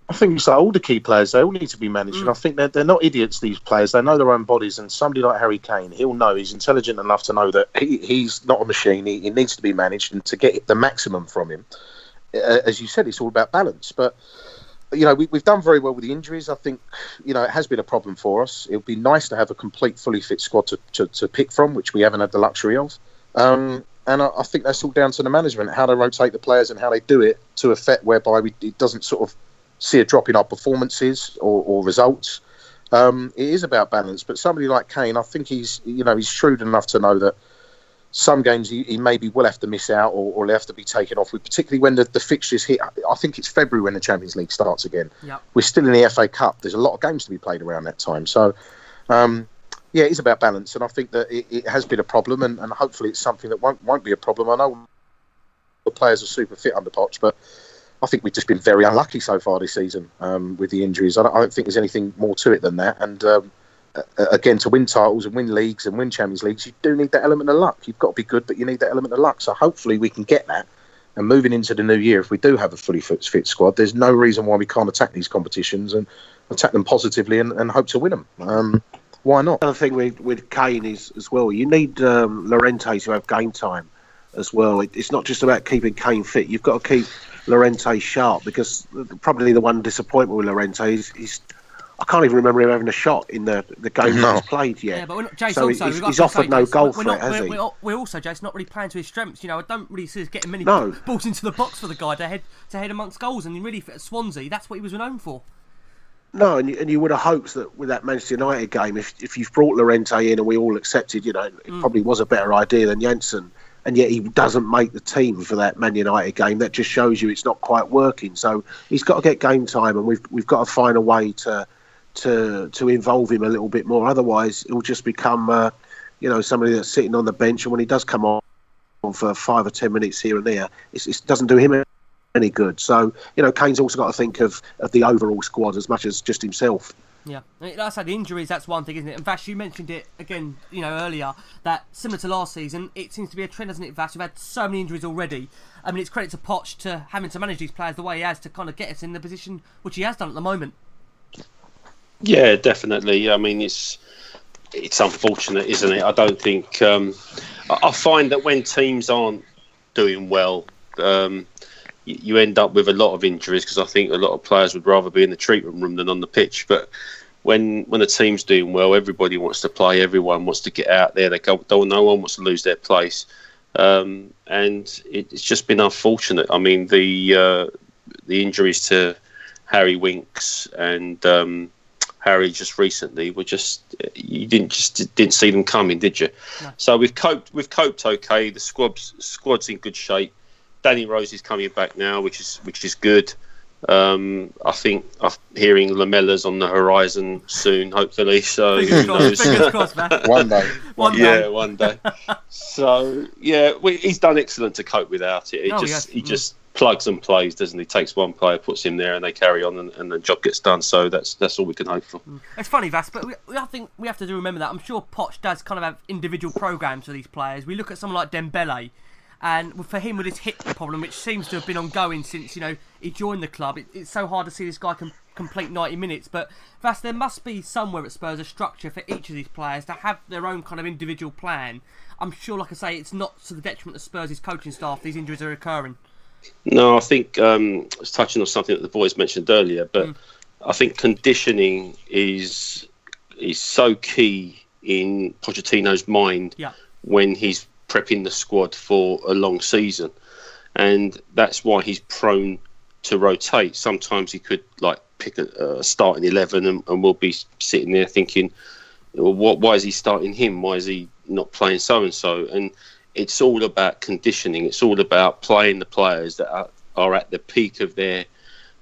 I think like all the key players, they all need to be managed. Mm. And I think they're, they're not idiots, these players. They know their own bodies. And somebody like Harry Kane, he'll know, he's intelligent enough to know that he, he's not a machine. He, he needs to be managed. And to get the maximum from him, uh, as you said, it's all about balance. But, you know, we, we've done very well with the injuries. I think, you know, it has been a problem for us. It would be nice to have a complete, fully fit squad to, to, to pick from, which we haven't had the luxury of. Um, and I, I think that's all down to the management, how they rotate the players and how they do it to effect whereby we, it doesn't sort of see a drop in our performances or, or results. Um, it is about balance, but somebody like Kane, I think he's you know he's shrewd enough to know that some games he, he maybe will have to miss out or, or he'll have to be taken off with, particularly when the, the fixtures hit. I think it's February when the Champions League starts again. Yep. We're still in the FA Cup. There's a lot of games to be played around that time, so um, yeah, it is about balance, and I think that it, it has been a problem, and, and hopefully it's something that won't won't be a problem. I know the players are super fit under Poch, but I think we've just been very unlucky so far this season um, with the injuries. I don't, I don't, think there's anything more to it than that. And um, again, to win titles and win leagues and win Champions Leagues, you do need that element of luck. You've got to be good, but you need that element of luck. So hopefully we can get that. And moving into the new year, if we do have a fully fit, squad, there's no reason why we can't attack these competitions and attack them positively and, and hope to win them. Um, why not? Another thing with, with Kane is as well, you need um, Llorente to have game time as well. It, it's not just about keeping Kane fit. You've got to keep Llorente sharp because probably the one disappointment with Llorente is he's. I can't even remember him having a shot in the, the game no. he's played yet. Yeah, but we're not, Jason, so also, he's, he's offered say, no goal for not, it, has we're, he? We're, we're also, Jason, not really playing to his strengths. You know, I don't really see us getting many no. balls into the box for the guy to head to head amongst goals. And really, at Swansea, that's what he was known for. No, and you, and you would have hoped that with that Manchester United game, if if you've brought Llorente in and we all accepted, you know, it mm. probably was a better idea than Janssen, and yet he doesn't make the team for that Man United game. That just shows you it's not quite working. So he's got to get game time, and we've we've got to find a way to to to involve him a little bit more. Otherwise, he'll just become, uh, you know, somebody that's sitting on the bench, and when he does come on for five or ten minutes here and there, it doesn't do him any good. So you know, Kane's also got to think of, of the overall squad as much as just himself. Yeah, like I said, injuries, that's one thing, isn't it? And Vash, you mentioned it again, you know, earlier, that similar to last season, it seems to be a trend, hasn't it, Vash? We've had so many injuries already. I mean, it's credit to Poch to having to manage these players the way he has to kind of get us in the position which he has done at the moment. Yeah, definitely. I mean, it's it's unfortunate, isn't it? I don't think um, I find that when teams aren't doing well, um, you end up with a lot of injuries because I think a lot of players would rather be in the treatment room than on the pitch. But when when a team's doing well, everybody wants to play. Everyone wants to get out there. They don't. No one wants to lose their place. Um, and it, it's just been unfortunate. I mean, the uh, the injuries to Harry Winks and um, Harry just recently were just you didn't just didn't see them coming, did you? No. So we've coped we've coped okay. The squad's squad's in good shape. Danny Rose is coming back now, which is which is good. Um, I think I'm hearing Lamela's on the horizon soon, hopefully. So fingers crossed, fingers crossed, man. one day, one yeah, day. one day. so yeah, we, he's done excellent to cope without it. He No, he just has. he just plugs and plays, doesn't he? Takes one player, puts him there, and they carry on, and, and the job gets done. So that's that's all we can hope for. Mm. It's funny, Vass, but we, we, I think we have to do remember that. I'm sure Poch does kind of have individual programs for these players. We look at someone like Dembele, and for him with his hip problem, which seems to have been ongoing since you know he joined the club, it, it's so hard to see this guy com- complete 90 minutes. But Vass, there must be somewhere at Spurs a structure for each of these players to have their own kind of individual plan. I'm sure, like I say, it's not to the detriment of Spurs' coaching staff. These injuries are occurring. No, I think um, I was touching on something that the boys mentioned earlier, but Mm. I think conditioning is is so key in Pochettino's mind Yeah. when he's prepping the squad for a long season, and that's why he's prone to rotate. Sometimes he could like pick a, a starting eleven, and, and we'll be sitting there thinking, well, what? Why is he starting him? Why is he not playing so and so? And it's all about conditioning. It's all about playing the players that are, are at the peak of their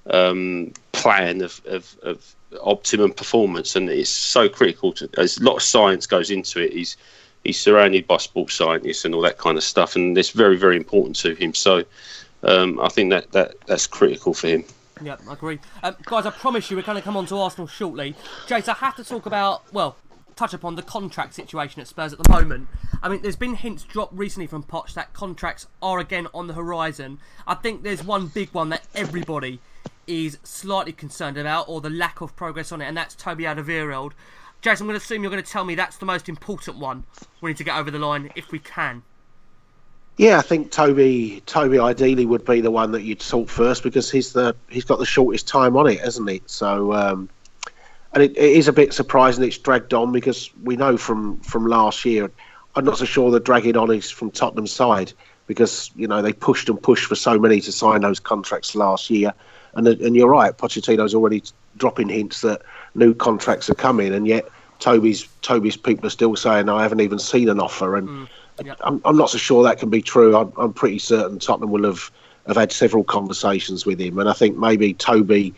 um, plan of, of, of optimum performance, and it's so critical. To, there's a lot of science goes into it. He's he's surrounded by sports scientists and all that kind of stuff, and it's very very important to him. So um, I think that, that that's critical for him. Yeah, I agree. Um, guys, I promise you we're going to come on to Arsenal shortly. Jace, I have to talk about, well, touch upon the contract situation at Spurs at the moment. I mean, there's been hints dropped recently from Poch that contracts are again on the horizon. I think there's one big one that everybody is slightly concerned about, or the lack of progress on it, and that's Toby Alderweireld. Jason, I'm going to assume you're going to tell me that's the most important one we need to get over the line if we can. Yeah, I think Toby Toby ideally would be the one that you'd sort first because he's the he's got the shortest time on it, hasn't he? So, um, and it, it is a bit surprising it's dragged on because we know from from last year. I'm not so sure the dragging on is from Tottenham's side because you know they pushed and pushed for so many to sign those contracts last year, and and you're right, Pochettino's already dropping hints that new contracts are coming, and yet Toby's Toby's people are still saying I haven't even seen an offer, and mm, yeah. I'm, I'm not so sure that can be true. I'm, I'm pretty certain Tottenham will have, have had several conversations with him, and I think maybe Toby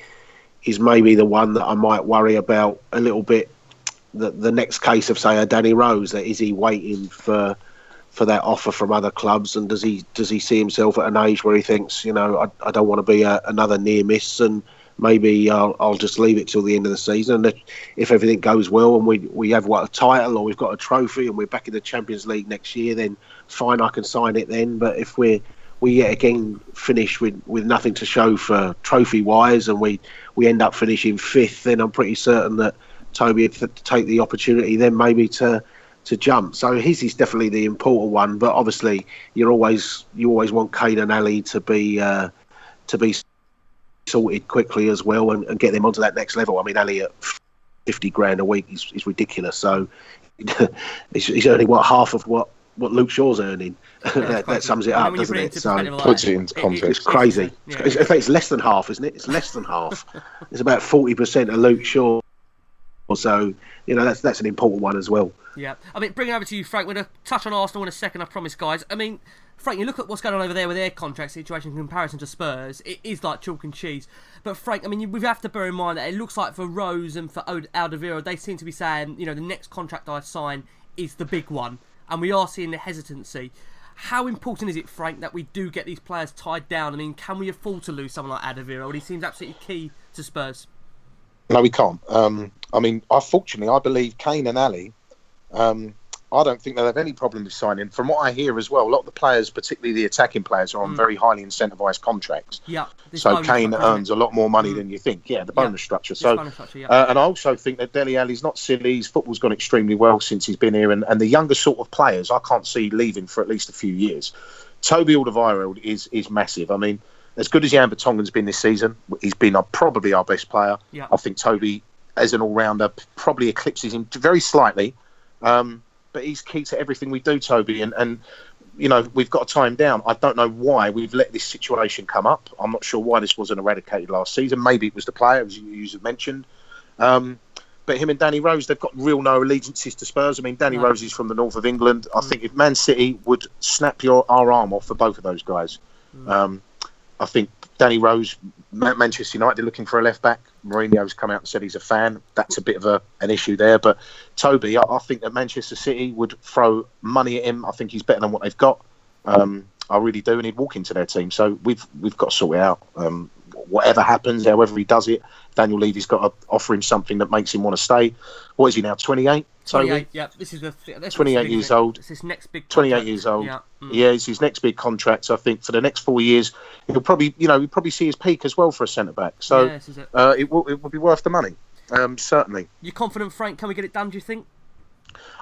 is maybe the one that I might worry about a little bit the the next case of say a Danny Rose. That is he waiting for for that offer from other clubs, and does he does he see himself at an age where he thinks, you know, I, I don't want to be a, another near miss, and maybe I'll, I'll just leave it till the end of the season. And if everything goes well and we we have what a title or we've got a trophy and we're back in the Champions League next year, then fine, I can sign it then. But if we're we yet again finish with, with nothing to show for trophy wise, and we, we end up finishing fifth, then I'm pretty certain that Toby would take the opportunity then maybe to to jump. So his is definitely the important one, but obviously you're always you always want Kane and Alli to be uh, to be sorted quickly as well and, and, get them onto that next level. I mean, Alli at fifty grand a week is, is ridiculous. So he's, earning what half of what what Luke Shaw's earning. that, that, sums it up, doesn't it? So like puts it into context. It's crazy. Yeah. It's, in fact, it's less than half, isn't it? It's less than half. it's about forty percent of Luke Shaw. Or so you know that's that's an important one as well. Yeah, I mean, bring it over to you, Frank. We're going to touch on Arsenal in a second, I promise, guys. I mean, Frank, you look at what's going on over there with their contract situation in comparison to Spurs. It is like chalk and cheese. But Frank, I mean, we have to bear in mind that it looks like for Rose and for Alderweireld, they seem to be saying, you know, the next contract I sign is the big one and we are seeing the hesitancy. How important is it, Frank, that we do get these players tied down? I mean, can we afford to lose someone like Alderweireld? He seems absolutely key to Spurs. No, we can't. Um, I mean, unfortunately, I believe Kane and Alli um, I don't think they'll have any problem with signing. From what I hear as well, a lot of the players, particularly the attacking players, are on mm. very highly incentivised contracts. Yeah. So Kane earns a lot more money mm. than you think. Yeah, the bonus yeah. structure. So, bonus structure, yeah. uh, and I also think that Dele Alli's not silly. His football's gone extremely well since he's been here, and, and the younger sort of players, I can't see leaving for at least a few years. Toby Alderweireld is is massive. I mean, as good as Jan Vertonghen's been this season, he's been probably our best player. Yeah. I think Toby, as an all rounder, probably eclipses him very slightly. Um, but he's key to everything we do, Toby. And, and you know, we've got to tie him down. I don't know why we've let this situation come up. I'm not sure why this wasn't eradicated last season. Maybe it was the player, as you have mentioned. Um, but him and Danny Rose, they've got real no allegiances to Spurs. I mean, Danny Rose is from the north of England. I mm. think if Man City would snap your our arm off for both of those guys, mm. um, I think Danny Rose, Manchester United looking for a left back. Mourinho's come out and said he's a fan. That's a bit of a, an issue there. But Toby, I, I think that Manchester City would throw money at him. I think he's better than what they've got. Um, I really do, and he'd walk into their team. So we've we've got to sort it out. Um, whatever happens, however he does it, Daniel Levy's got to offer him something that makes him want to stay. What is he now? Twenty eight. 28, yeah. This is the th- 28 years old. It's his next big. Contract. 28 years old. Yeah. Mm. yeah, it's his next big contract. So I think for the next four years, he'll probably, you know, he'll probably see his peak as well for a centre back. So yeah, it. Uh, it will, it will be worth the money. Um, certainly. You confident, Frank? Can we get it done? Do you think?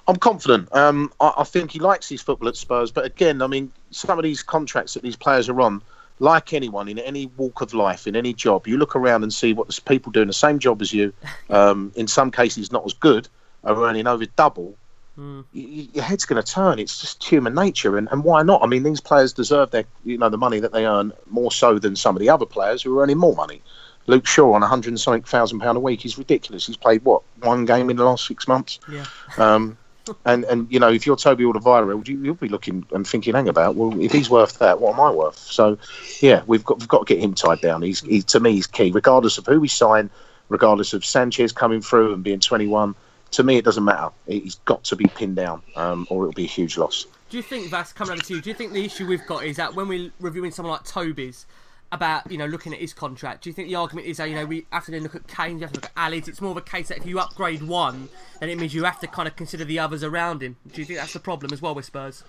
I'm confident. Um, I, I, think he likes his football at Spurs, but again, I mean, some of these contracts that these players are on, like anyone in any walk of life, in any job, you look around and see what there's people doing the same job as you. Um, in some cases, not as good, are earning over double Mm. your head's going to turn. It's just human nature, and, and why not? I mean, these players deserve their you know the money that they earn more so than some of the other players who are earning more money. Luke Shaw on a hundred and something thousand pound a week. is ridiculous. He's played what one game in the last six months. Yeah. Um, and and you know if you're Toby Alderweireld, you, you'll be looking and thinking, hang about, well, if he's worth that, what am I worth? So, yeah, we've got we've got to get him tied down. He's he, to me he's key, regardless of who we sign, regardless of Sanchez coming through and being 21 to me, it doesn't matter. He's got to be pinned down, um, or it'll be a huge loss. Do you think that's coming over to you? Do you think the issue we've got is that when we're reviewing someone like Toby's about you know looking at his contract, do you think the argument is that you know we have to then look at Kane, you have to look at Alli's? It's more of a case that if you upgrade one, then it means you have to kind of consider the others around him. Do you think that's the problem as well with Spurs?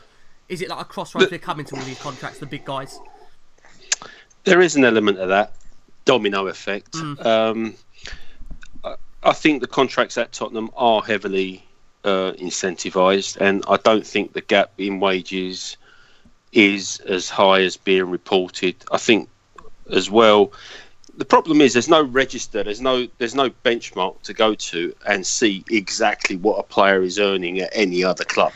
Is it like a crossroads we're coming to all these contracts, the big guys? There is an element of that domino effect. Mm. Um, I think the contracts at Tottenham are heavily uh, incentivised, and I don't think the gap in wages is as high as being reported. I think as well. The problem is there's no register, there's no there's no benchmark to go to and see exactly what a player is earning at any other club.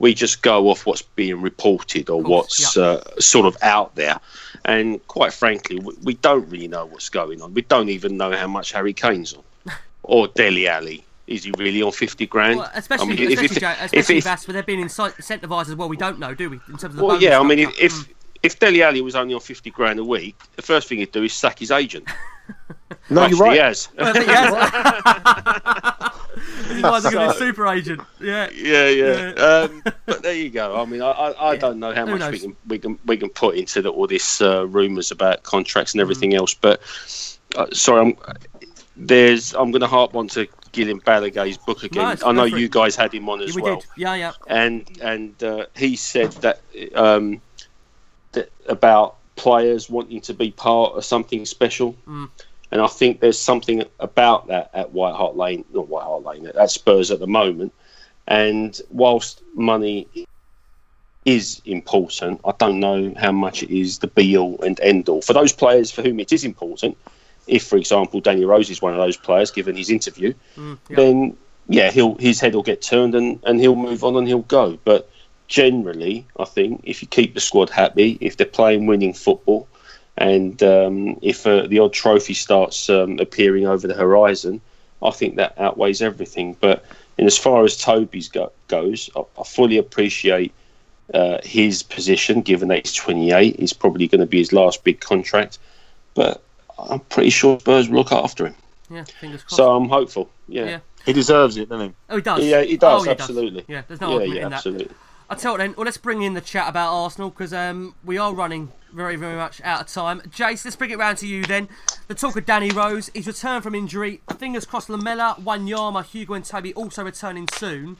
We just go off what's being reported or what's yeah. uh, sort of out there, and quite frankly, we, we don't really know what's going on. We don't even know how much Harry Kane's on or Dele Alli. Is he really on fifty grand? Well, especially, I mean, especially, if, if, Joe, especially if, if, they're being incentivised as well. We don't know, do we? In terms of the well, yeah. I mean, if, if if Dele Alli was only on fifty grand a week, the first thing he'd do is sack his agent. No, Actually, you're right. he has. I think he has. This is why they're going to be super agent. Yeah. Yeah, yeah. Yeah. Um, but there you go. I mean, I, I, I don't know how Who much we can we can we can put into the, all this uh, rumours about contracts and everything Mm. else. But uh, sorry, I'm there's I'm going to harp on to Guillem Balagué's book again. Nice, I know you guys had him on as we well, did. Yeah, yeah. and and uh, he said that um, about players wanting to be part of something special. Mm. And I think there's something about that at White Hart Lane, not White Hart Lane, at Spurs at the moment. And whilst money is important, I don't know how much it is the be all and end all. For those players for whom it is important, if, for example, Danny Rose is one of those players, given his interview, Mm, yeah. then yeah, he'll his head will get turned and, and he'll move on and he'll go. But generally, I think if you keep the squad happy, if they're playing winning football, and um, if uh, the odd trophy starts um, appearing over the horizon, I think that outweighs everything. But in as far as Toby's go- goes, I, I fully appreciate uh, his position, given that he's 28. He's probably going to be his last big contract, but I'm pretty sure Spurs will look after him. Yeah, fingers crossed. So I'm hopeful. Yeah. Yeah. He deserves it, doesn't he? Oh, he does. Yeah, he does, Oh, he absolutely. Yeah, there's no Yeah, argument yeah, in that. absolutely. I tell you then, well, let's bring in the chat about Arsenal because um, we are running very, very much out of time. Jace, let's bring it round to you then. The talk of Danny Rose, he's returned from injury. Fingers crossed Lamela, Wanyama, Hugo, and Toby also returning soon.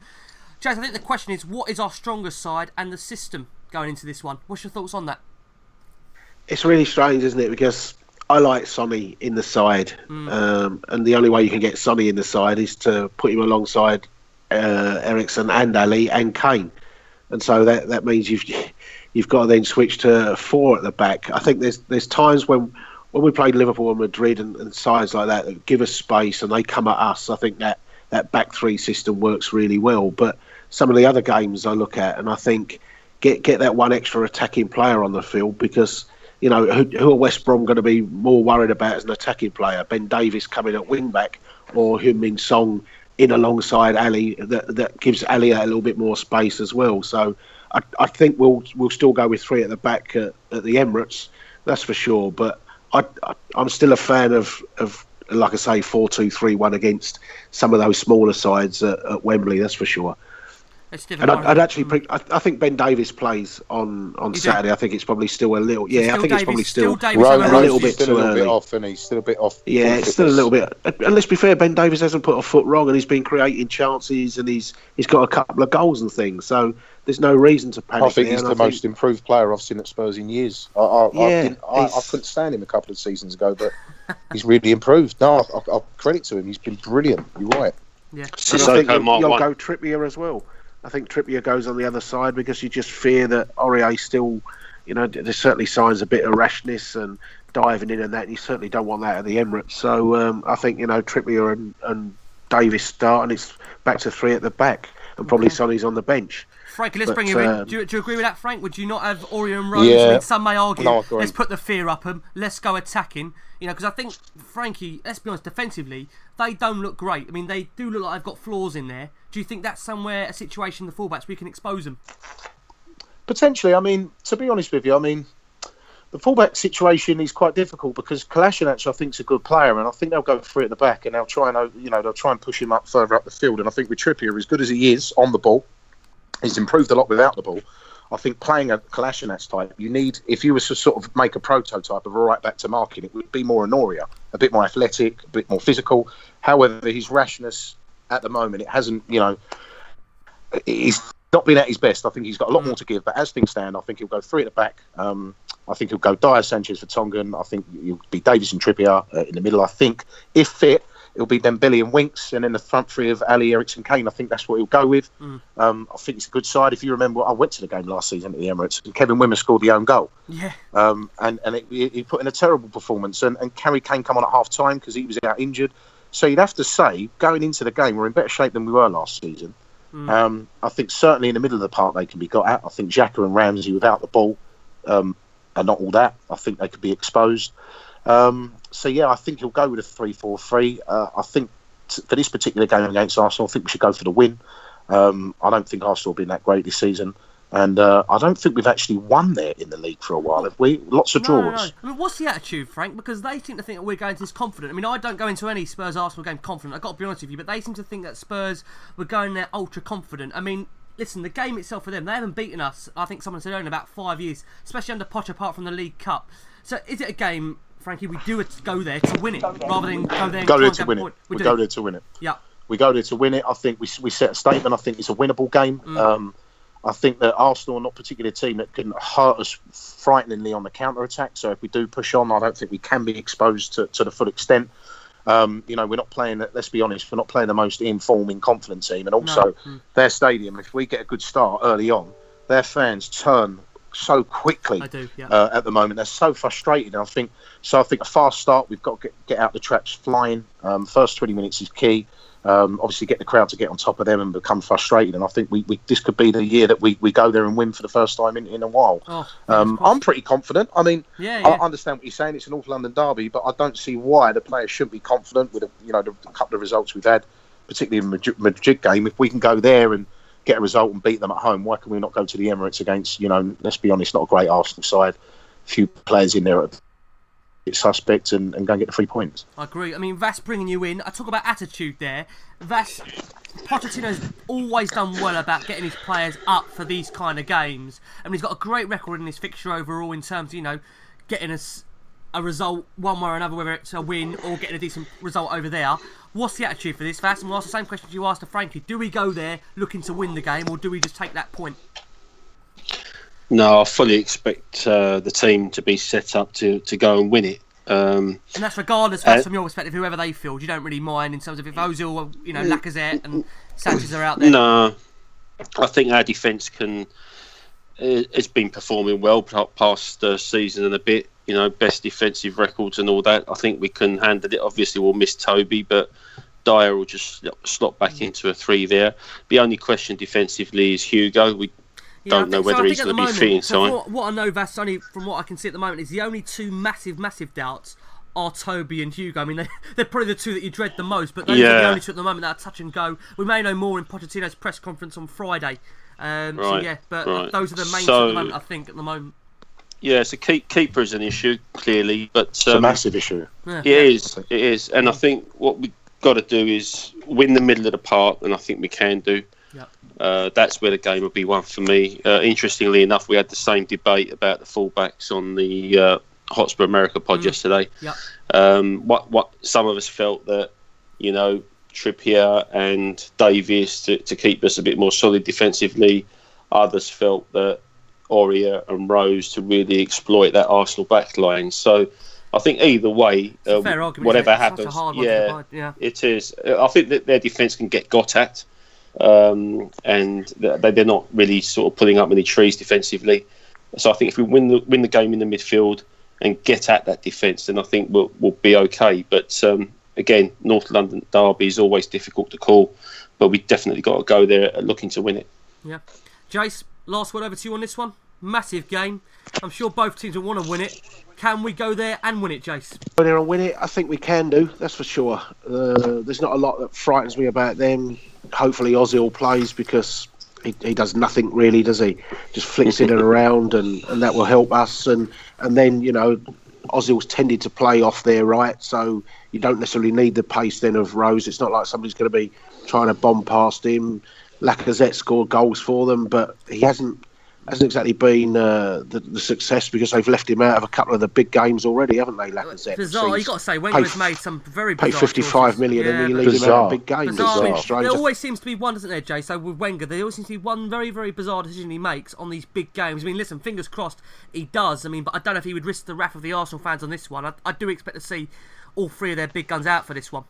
Jace, I think the question is what is our strongest side and the system going into this one? What's your thoughts on that? It's really strange, isn't it? Because I like Sonny in the side, um, and the only way you can get Sonny in the side is to put him alongside uh, Eriksen and Alli and Kane, and so that that means you've you've got to then switch to four at the back. I think there's there's times when when we played Liverpool and Madrid and, and sides like that that give us space and they come at us. I think that that back three system works really well, but some of the other games I look at and I think get get that one extra attacking player on the field because you know who, who are West Brom going to be more worried about as an attacking player? Ben Davies coming at wing back or Heung Min Son in alongside Alli that that gives Alli a little bit more space as well. So I, I think we'll we'll still go with three at the back at, at the Emirates, that's for sure. But I, I I'm still a fan of of like I say four two three one against some of those smaller sides at, at Wembley. That's for sure. It's And. I'd, I'd actually, pre- I, I think Ben Davies plays on on You do? Saturday. I think it's probably still a little. Yeah, I still think it's probably still still, Davies Rose, a little bit still too a little bit early. off, and he's still a bit off. Yeah, it's still a little bit. And let's be fair, Ben Davies hasn't put a foot wrong, and he's been creating chances, and he's he's got a couple of goals and things. So there's no reason to panic. I think there, he's the I most improved player I've seen at Spurs in years. I, I, I, Yeah, didn't- I, I couldn't stand him a couple of seasons ago, but he's really improved. No, I, I, I credit to him. He's been brilliant. You're right. Yeah. And I Sissoko think you'll, Mark you'll go Trippier as well. I think Trippier goes on the other side because you just fear that Aurier still, you know, there's certainly signs a bit of rashness and diving in and that. And you certainly don't want that at the Emirates. So um, I think you know Trippier and, and Davies start, and it's back to three at the back, and probably Sonny's on the bench. Frankie, let's But, bring you in. um, Do you, do you agree with that, Frank? Would you not have Aurier and Rose? Yeah. I mean, some may argue, No, let's put the fear up them. Let's go attacking. You know, because I think Frankie, let's be honest, defensively, they don't look great. I mean, they do look like they've got flaws in there. Do you think that's somewhere a situation in the fullbacks we can expose them? Potentially, I mean, to be honest with you, I mean, the fullback situation is quite difficult because Kolasinac, I think, is a good player, and I think they'll go three at the back, and they'll try and, you know, they'll try and push him up further up the field. And I think with Trippier, as good as he is on the ball, he's improved a lot without the ball. I think playing a Kolasinac type, you need, if you were to sort of make a prototype of a right back to marking, it would be more Honoria, a bit more athletic, a bit more physical. However, his rashness at the moment, it hasn't, you know, he's not been at his best. I think he's got a lot more to give. But as things stand, I think he'll go three at the back. Um, I think he'll go Dier, Sanchez Vertonghen. I think you'll be Davies and Trippier uh, in the middle. I think if fit, it'll be Dembele and Winks, and then the front three of Alli, Eriksen, Kane. I think that's what he'll go with. Um, I think it's a good side. If you remember, I went to the game last season at the Emirates, and Kevin Wimmer scored the own goal. Yeah. Um, and and it, he put in a terrible performance. And, and Harry Kane come on at half time because he was out injured. So you'd have to say, going into the game, we're in better shape than we were last season. Um, I think certainly in the middle of the park they can be got at. I think Xhaka and Ramsey without the ball um, are not all that. I think they could be exposed. Um, so yeah, I think he'll go with a three-four-three. Uh, I think t- for this particular game against Arsenal, I think we should go for the win. Um, I don't think Arsenal have been that great this season. And uh, I don't think we've actually won there in the league for a while, have we? Lots of No, no, draws. no. I mean, what's the attitude, Frank? Because they seem to think that we're going to this confident. I mean, I don't go into any Spurs Arsenal game confident. I've got to be honest with you, but they seem to think that Spurs were going there ultra confident. I mean, listen, the game itself for them, they haven't beaten us. I think someone said earlier in about five years, especially under Potter, apart from the League Cup. So, is it a game, Frankie? We do it go there to win it rather than go there and Go there to get win a it. point. We do. go there to win it. Yeah. We go there to win it. I think we, we set a statement. I think it's a winnable game. Um, I think that Arsenal are not particularly a team that can hurt us frighteningly on the counter attack. So if we do push on, I don't think we can be exposed to, to the full extent. Um, you know, we're not playing. Let's be honest, we're not playing the most informing, confident team, and also their stadium. If we get a good start early on, their fans turn so quickly I do, yeah. uh, at the moment. They're so frustrated. And I think so. I think a fast start. We've got to get, get out the traps flying. Um, first twenty minutes is key. Um, obviously, get the crowd to get on top of them and become frustrated. And I think we, we this could be the year that we, we go there and win for the first time in, in a while. Oh, Um, I'm pretty confident. I mean, Yeah, I understand what you're saying. It's an North London derby, but I don't see why the players shouldn't be confident with the, you know the, couple of results we've had, particularly in the Madrid, Madrid game. If we can go there and get a result and beat them at home, why can we not go to the Emirates against you know? Let's be honest, not a great Arsenal side. A few players in there suspect and, and go and get the three points. I agree. I mean, Vass bringing you in. I talk about attitude there. Vass, Pochettino's always done well about getting his players up for these kind of games. I mean, he's got a great record in his fixture overall in terms of, you know, getting us a result one way or another, whether it's a win or getting a decent result over there. What's the attitude for this, Vass? And we'll ask the same question you asked to Frankie. Do we go there looking to win the game or do we just take that point? No, I fully expect uh, the team to be set up to, to go and win it. Um, And that's regardless, Uh, from your perspective, whoever they field. You don't really mind in terms of if Ozil, you know, Lacazette and Sanchez are out there. no, I think our defence can. It's been performing well past the season and a bit. You know, best defensive records and all that. I think we can handle it. Obviously, we'll miss Toby, but Dier will just slot- back mm. into a three there. The only question defensively is Hugo. We Yeah, don't know so. whether he's going to be fit in so time. What, what I know, Vass, only from what I can see at the moment, is the only two massive, massive doubts are Toby and Hugo. I mean, they, they're probably the two that you dread the most, but those are the Yeah. only two at the moment that are touch and go. We may know more in Pochettino's press conference on Friday. Um, so, yeah, but right. those are the main two So- at the moment, I think, at the moment. Yeah, so keep, keeper is an issue clearly, but It's a um, massive issue. Yeah. It is. It is, and I think what we've got to do is win the middle of the park, and I think we can do. Yeah. Uh, that's where the game will be won for me. Uh, interestingly enough, we had the same debate about the fullbacks on the uh, Hotspur America pod yesterday. Yeah. Um, what what some of us felt that you know Trippier and Davies to, to keep us a bit more solid defensively. Others felt that Aurier and Rose to really exploit that Arsenal backline. So I think either way, fair argument, whatever isn't? It's such a happens, hard one to yeah, yeah. it is. I think that their defence can get got at, um, and they- they're not really sort of pulling up many trees defensively. So I think if we win the win the game in the midfield and get at that defence, then I think we'll, we'll be okay. But um, again, North London derby is always difficult to call, but we definitely got to go there looking to win it. Yeah. Jace, last word over to you on this one. Massive game. I'm sure both teams will want to win it. Can we go there and win it, Jace? Go there and win it. I think we can do. That's for sure. Uh, there's not a lot that frightens me about them. Hopefully Ozil plays because he, he does nothing really, does he? Just flicks in and around, and, and that will help us. And and then you know, Ozil's tended to play off there, right? So you don't necessarily need the pace then of Rose. It's not like somebody's going to be trying to bomb past him. Lacazette scored goals for them, but he hasn't hasn't exactly been uh, the, the success because they've left him out of a couple of the big games already, haven't they? Lacazette. Bizarre. He's you got to say, Wenger has made some very Pay bizarre 55 choices. million Yeah, and he but- leaves him out of Bizarre. big games. Bizarre. It's strange. There always seems to be one, doesn't there, Jay? So with Wenger, there always seems to be one very, very bizarre decision he makes on these big games. I mean, listen, fingers crossed he does. I mean, but I don't know if he would risk the wrath of the Arsenal fans on this one. I, I do expect to see all three of their big guns out for this one.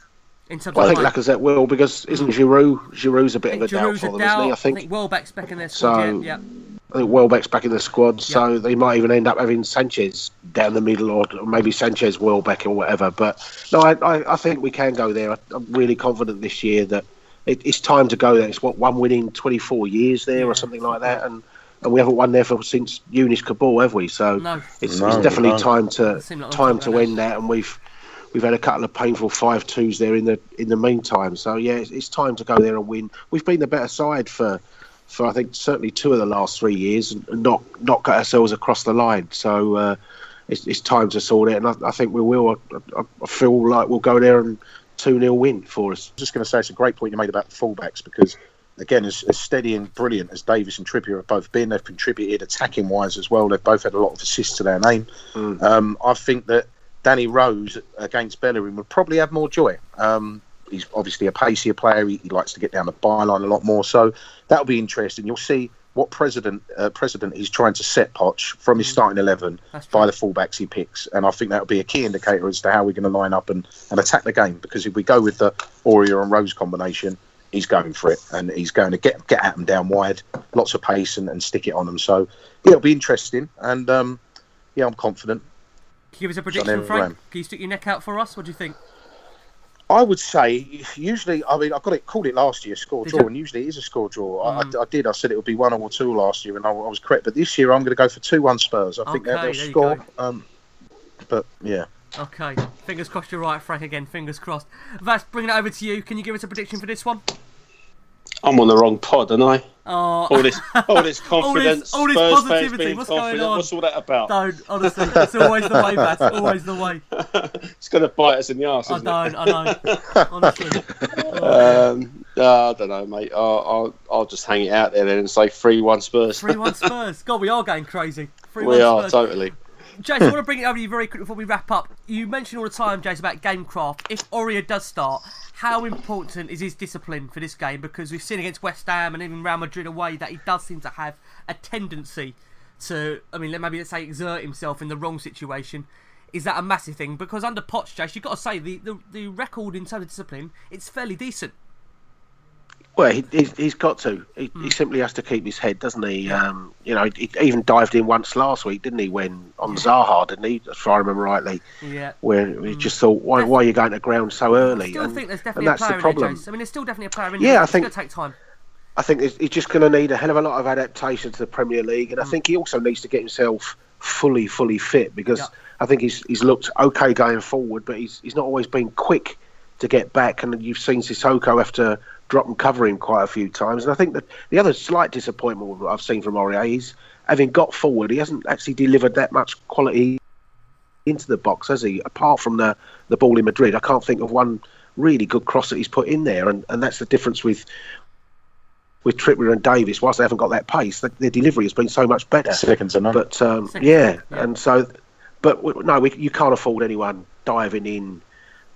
In terms I of think playing. Lacazette will because isn't Giroud? Giroud's a bit of a think doubt Giroud's for a them, doubt. isn't he? I think. I think Welbeck's back in their squad. So- yeah, yeah. I think Welbeck's back in the squad, so they might even end up having Sanchez down the middle, or maybe Sanchez, Welbeck, or whatever. But no, I, I, I think we can go there. I, I'm really confident this year that it, it's time to go there. It's what one win in 24 years there, or something like that, and and we haven't won there for since Younes Kaboul, have we? So No. it's, No, it's definitely don't. time to like time to time end that, and we've we've had a couple of painful five twos there in the in the meantime. So yeah, it's, it's time to go there and win. We've been the better side for for I think certainly two of the last three years and not not got ourselves across the line. So uh, it's, it's, time to sort it, and I, I think we will. I, I, feel like we'll go there and two 0 win for us. Just going to say it's a great point you made about the fullbacks because. Again, as, as steady and brilliant as Davies and Trippier have both been, they've contributed attacking wise as well. They've both had a lot of assists to their name. Mm. Um, I think that Danny Rose against Bellerin would probably have more joy. Um, he's obviously a pacier player. He, he, likes to get down the byline a lot more. So that'll be interesting. You'll see what president uh, president he's trying to set Poch from his mm. starting eleven by the fullbacks he picks, and I think that'll be a key indicator as to how we're going to line up and, and attack the game. Because if we go with the Aurier and Rose combination, he's going for it, and he's going to get get at them down wide, lots of pace, and, and stick it on them. So yeah, it'll be interesting, and um, yeah, I'm confident. Can you give us a prediction, Frank? Can you stick your neck out for us? What do you think? I would say usually. I mean, I got it called it last year, score draw, and usually it is a score draw. Mm. I, I, did. I said it would be one or two last year, and I, I was correct. But this year, I'm going to go for two-one Spurs. I okay, think they'll score. Um, but yeah. Okay, fingers crossed you're right, Frank. Again, fingers crossed. Vas, bringing it over to you. Can you give us a prediction for this one? I'm on the wrong pod, am I? Oh. All this, all this confidence, all this, all this positivity. What's confident. going on? What's all that about? Don't honestly. It's always the way, Matt. Always the way. it's going to bite us in the arse. I don't. It? I know. Honestly. Um, uh, I don't know, mate. I'll, I'll, I'll just hang it out there then and say three-one Spurs. Three-one Spurs. God, we are going crazy. Three, we are totally. Jason, I want to bring it over to you very quickly before we wrap up. You mentioned all the time, Jason, about gamecraft. If Aurier does start, how important is his discipline for this game? Because we've seen against West Ham and even Real Madrid away that he does seem to have a tendency to, I mean, maybe let's say exert himself in the wrong situation. Is that a massive thing? Because under Poch, Jason, you've got to say the, the, the record in terms of discipline, it's fairly decent. Well, he, he's, he's got to. He, mm. he, simply has to keep his head, doesn't he? Um, you know, he, he, even dived in once last week, didn't he? When on yeah. Zaha, didn't he? If I remember rightly. Yeah. Where he mm. just thought, why, why are you going to ground so early? I still and, think there's definitely a player the problem. in there, I mean, there's still definitely a player in there. Yeah, I think it's going to take time. I think he's just going to need a hell of a lot of adaptation to the Premier League, and mm. I think he also needs to get himself fully, fully fit because yeah. I think he's he's looked okay going forward, but he's he's not always been quick to get back. And you've seen Sissoko after drop and cover him quite a few times. And I think that the other slight disappointment I've seen from Aurier is having got forward, he hasn't actually delivered that much quality into the box, has he? Apart from the, the ball in Madrid, I can't think of one really good cross that he's put in there. And, and that's the difference with with Trippier and Davies. Whilst they haven't got that pace, the, their delivery has been so much better. Seconds to none. But um, yeah, yeah, and so, but no, we, you can't afford anyone diving in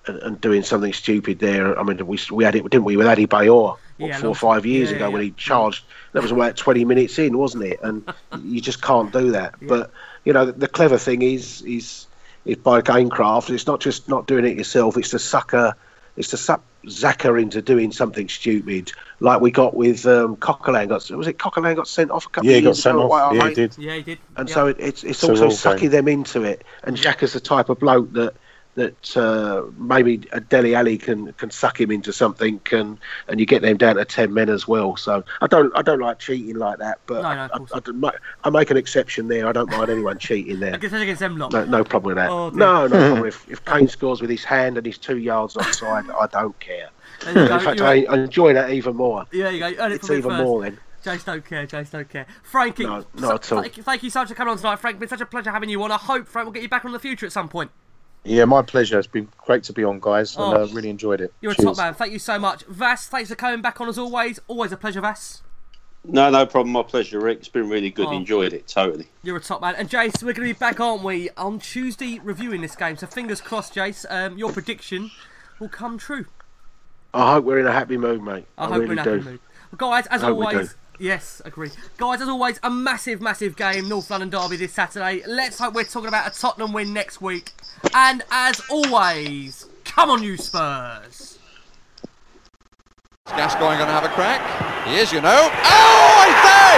and, and, doing something stupid there. I mean, we we had it, didn't we, with Adebayor yeah, four or five years yeah, ago yeah, when he charged. That was about twenty minutes in, wasn't it? And you just can't do that. But you know, the, the, clever thing is is is by gamecraft. It's not just not doing it yourself. It's to sucker. It's to suck Xhaka into doing something stupid, like we got with um, Coquelin. Got was it Coquelin got sent off a couple yeah, of years ago? Yeah, he got sent off. Yeah, he did. Yeah, he did. And so it, it's it's also sucking them into it. And Xhaka's the type of bloke that that uh, maybe a Dele Alli can can suck him into something, and and you get them down to ten men as well. So I don't I don't like cheating like that, but no, no, I, I, I, make an exception there. I don't mind anyone cheating there. against them lot. No, no problem with that. Oh, no, no problem. If, if Kane scores with his hand and he's two yards offside, I don't care. In fact, I, I, enjoy that even more. Yeah, you go. Earn it it's even first. more then. Jace don't care, Jace don't care. Frankie, no, not at all. Thank, thank you so much for coming on tonight, Frank. It's been such a pleasure having you on. I hope Frank will get you back on the future at some point. Yeah, my pleasure. It's been great to be on, guys, and oh, uh, really enjoyed it. You're Cheers. a top man. Thank you so much, Vass, Thanks for coming back on as always. Always a pleasure, Vass. No, no problem. My pleasure, Rick. It's been really good. Oh, enjoyed it totally. You're a top man. And Jace, we're going to be back, aren't we, on Tuesday reviewing this game. So fingers crossed, Jace. Um, your prediction will come true. I hope we're in a happy mood, mate. I, I hope really we're in a happy do. mood. Well, guys, as always, Yes, agree. Guys, as always, a massive, massive game, North London Derby this Saturday. Let's hope we're talking about a Tottenham win next week. And as always, come on, you Spurs. Is Gascoigne going to have a crack. He is, you know. Oh, I say!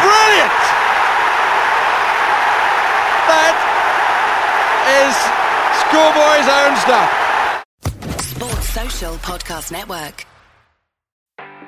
Brilliant! That is schoolboy's own stuff. Sports Social Podcast Network.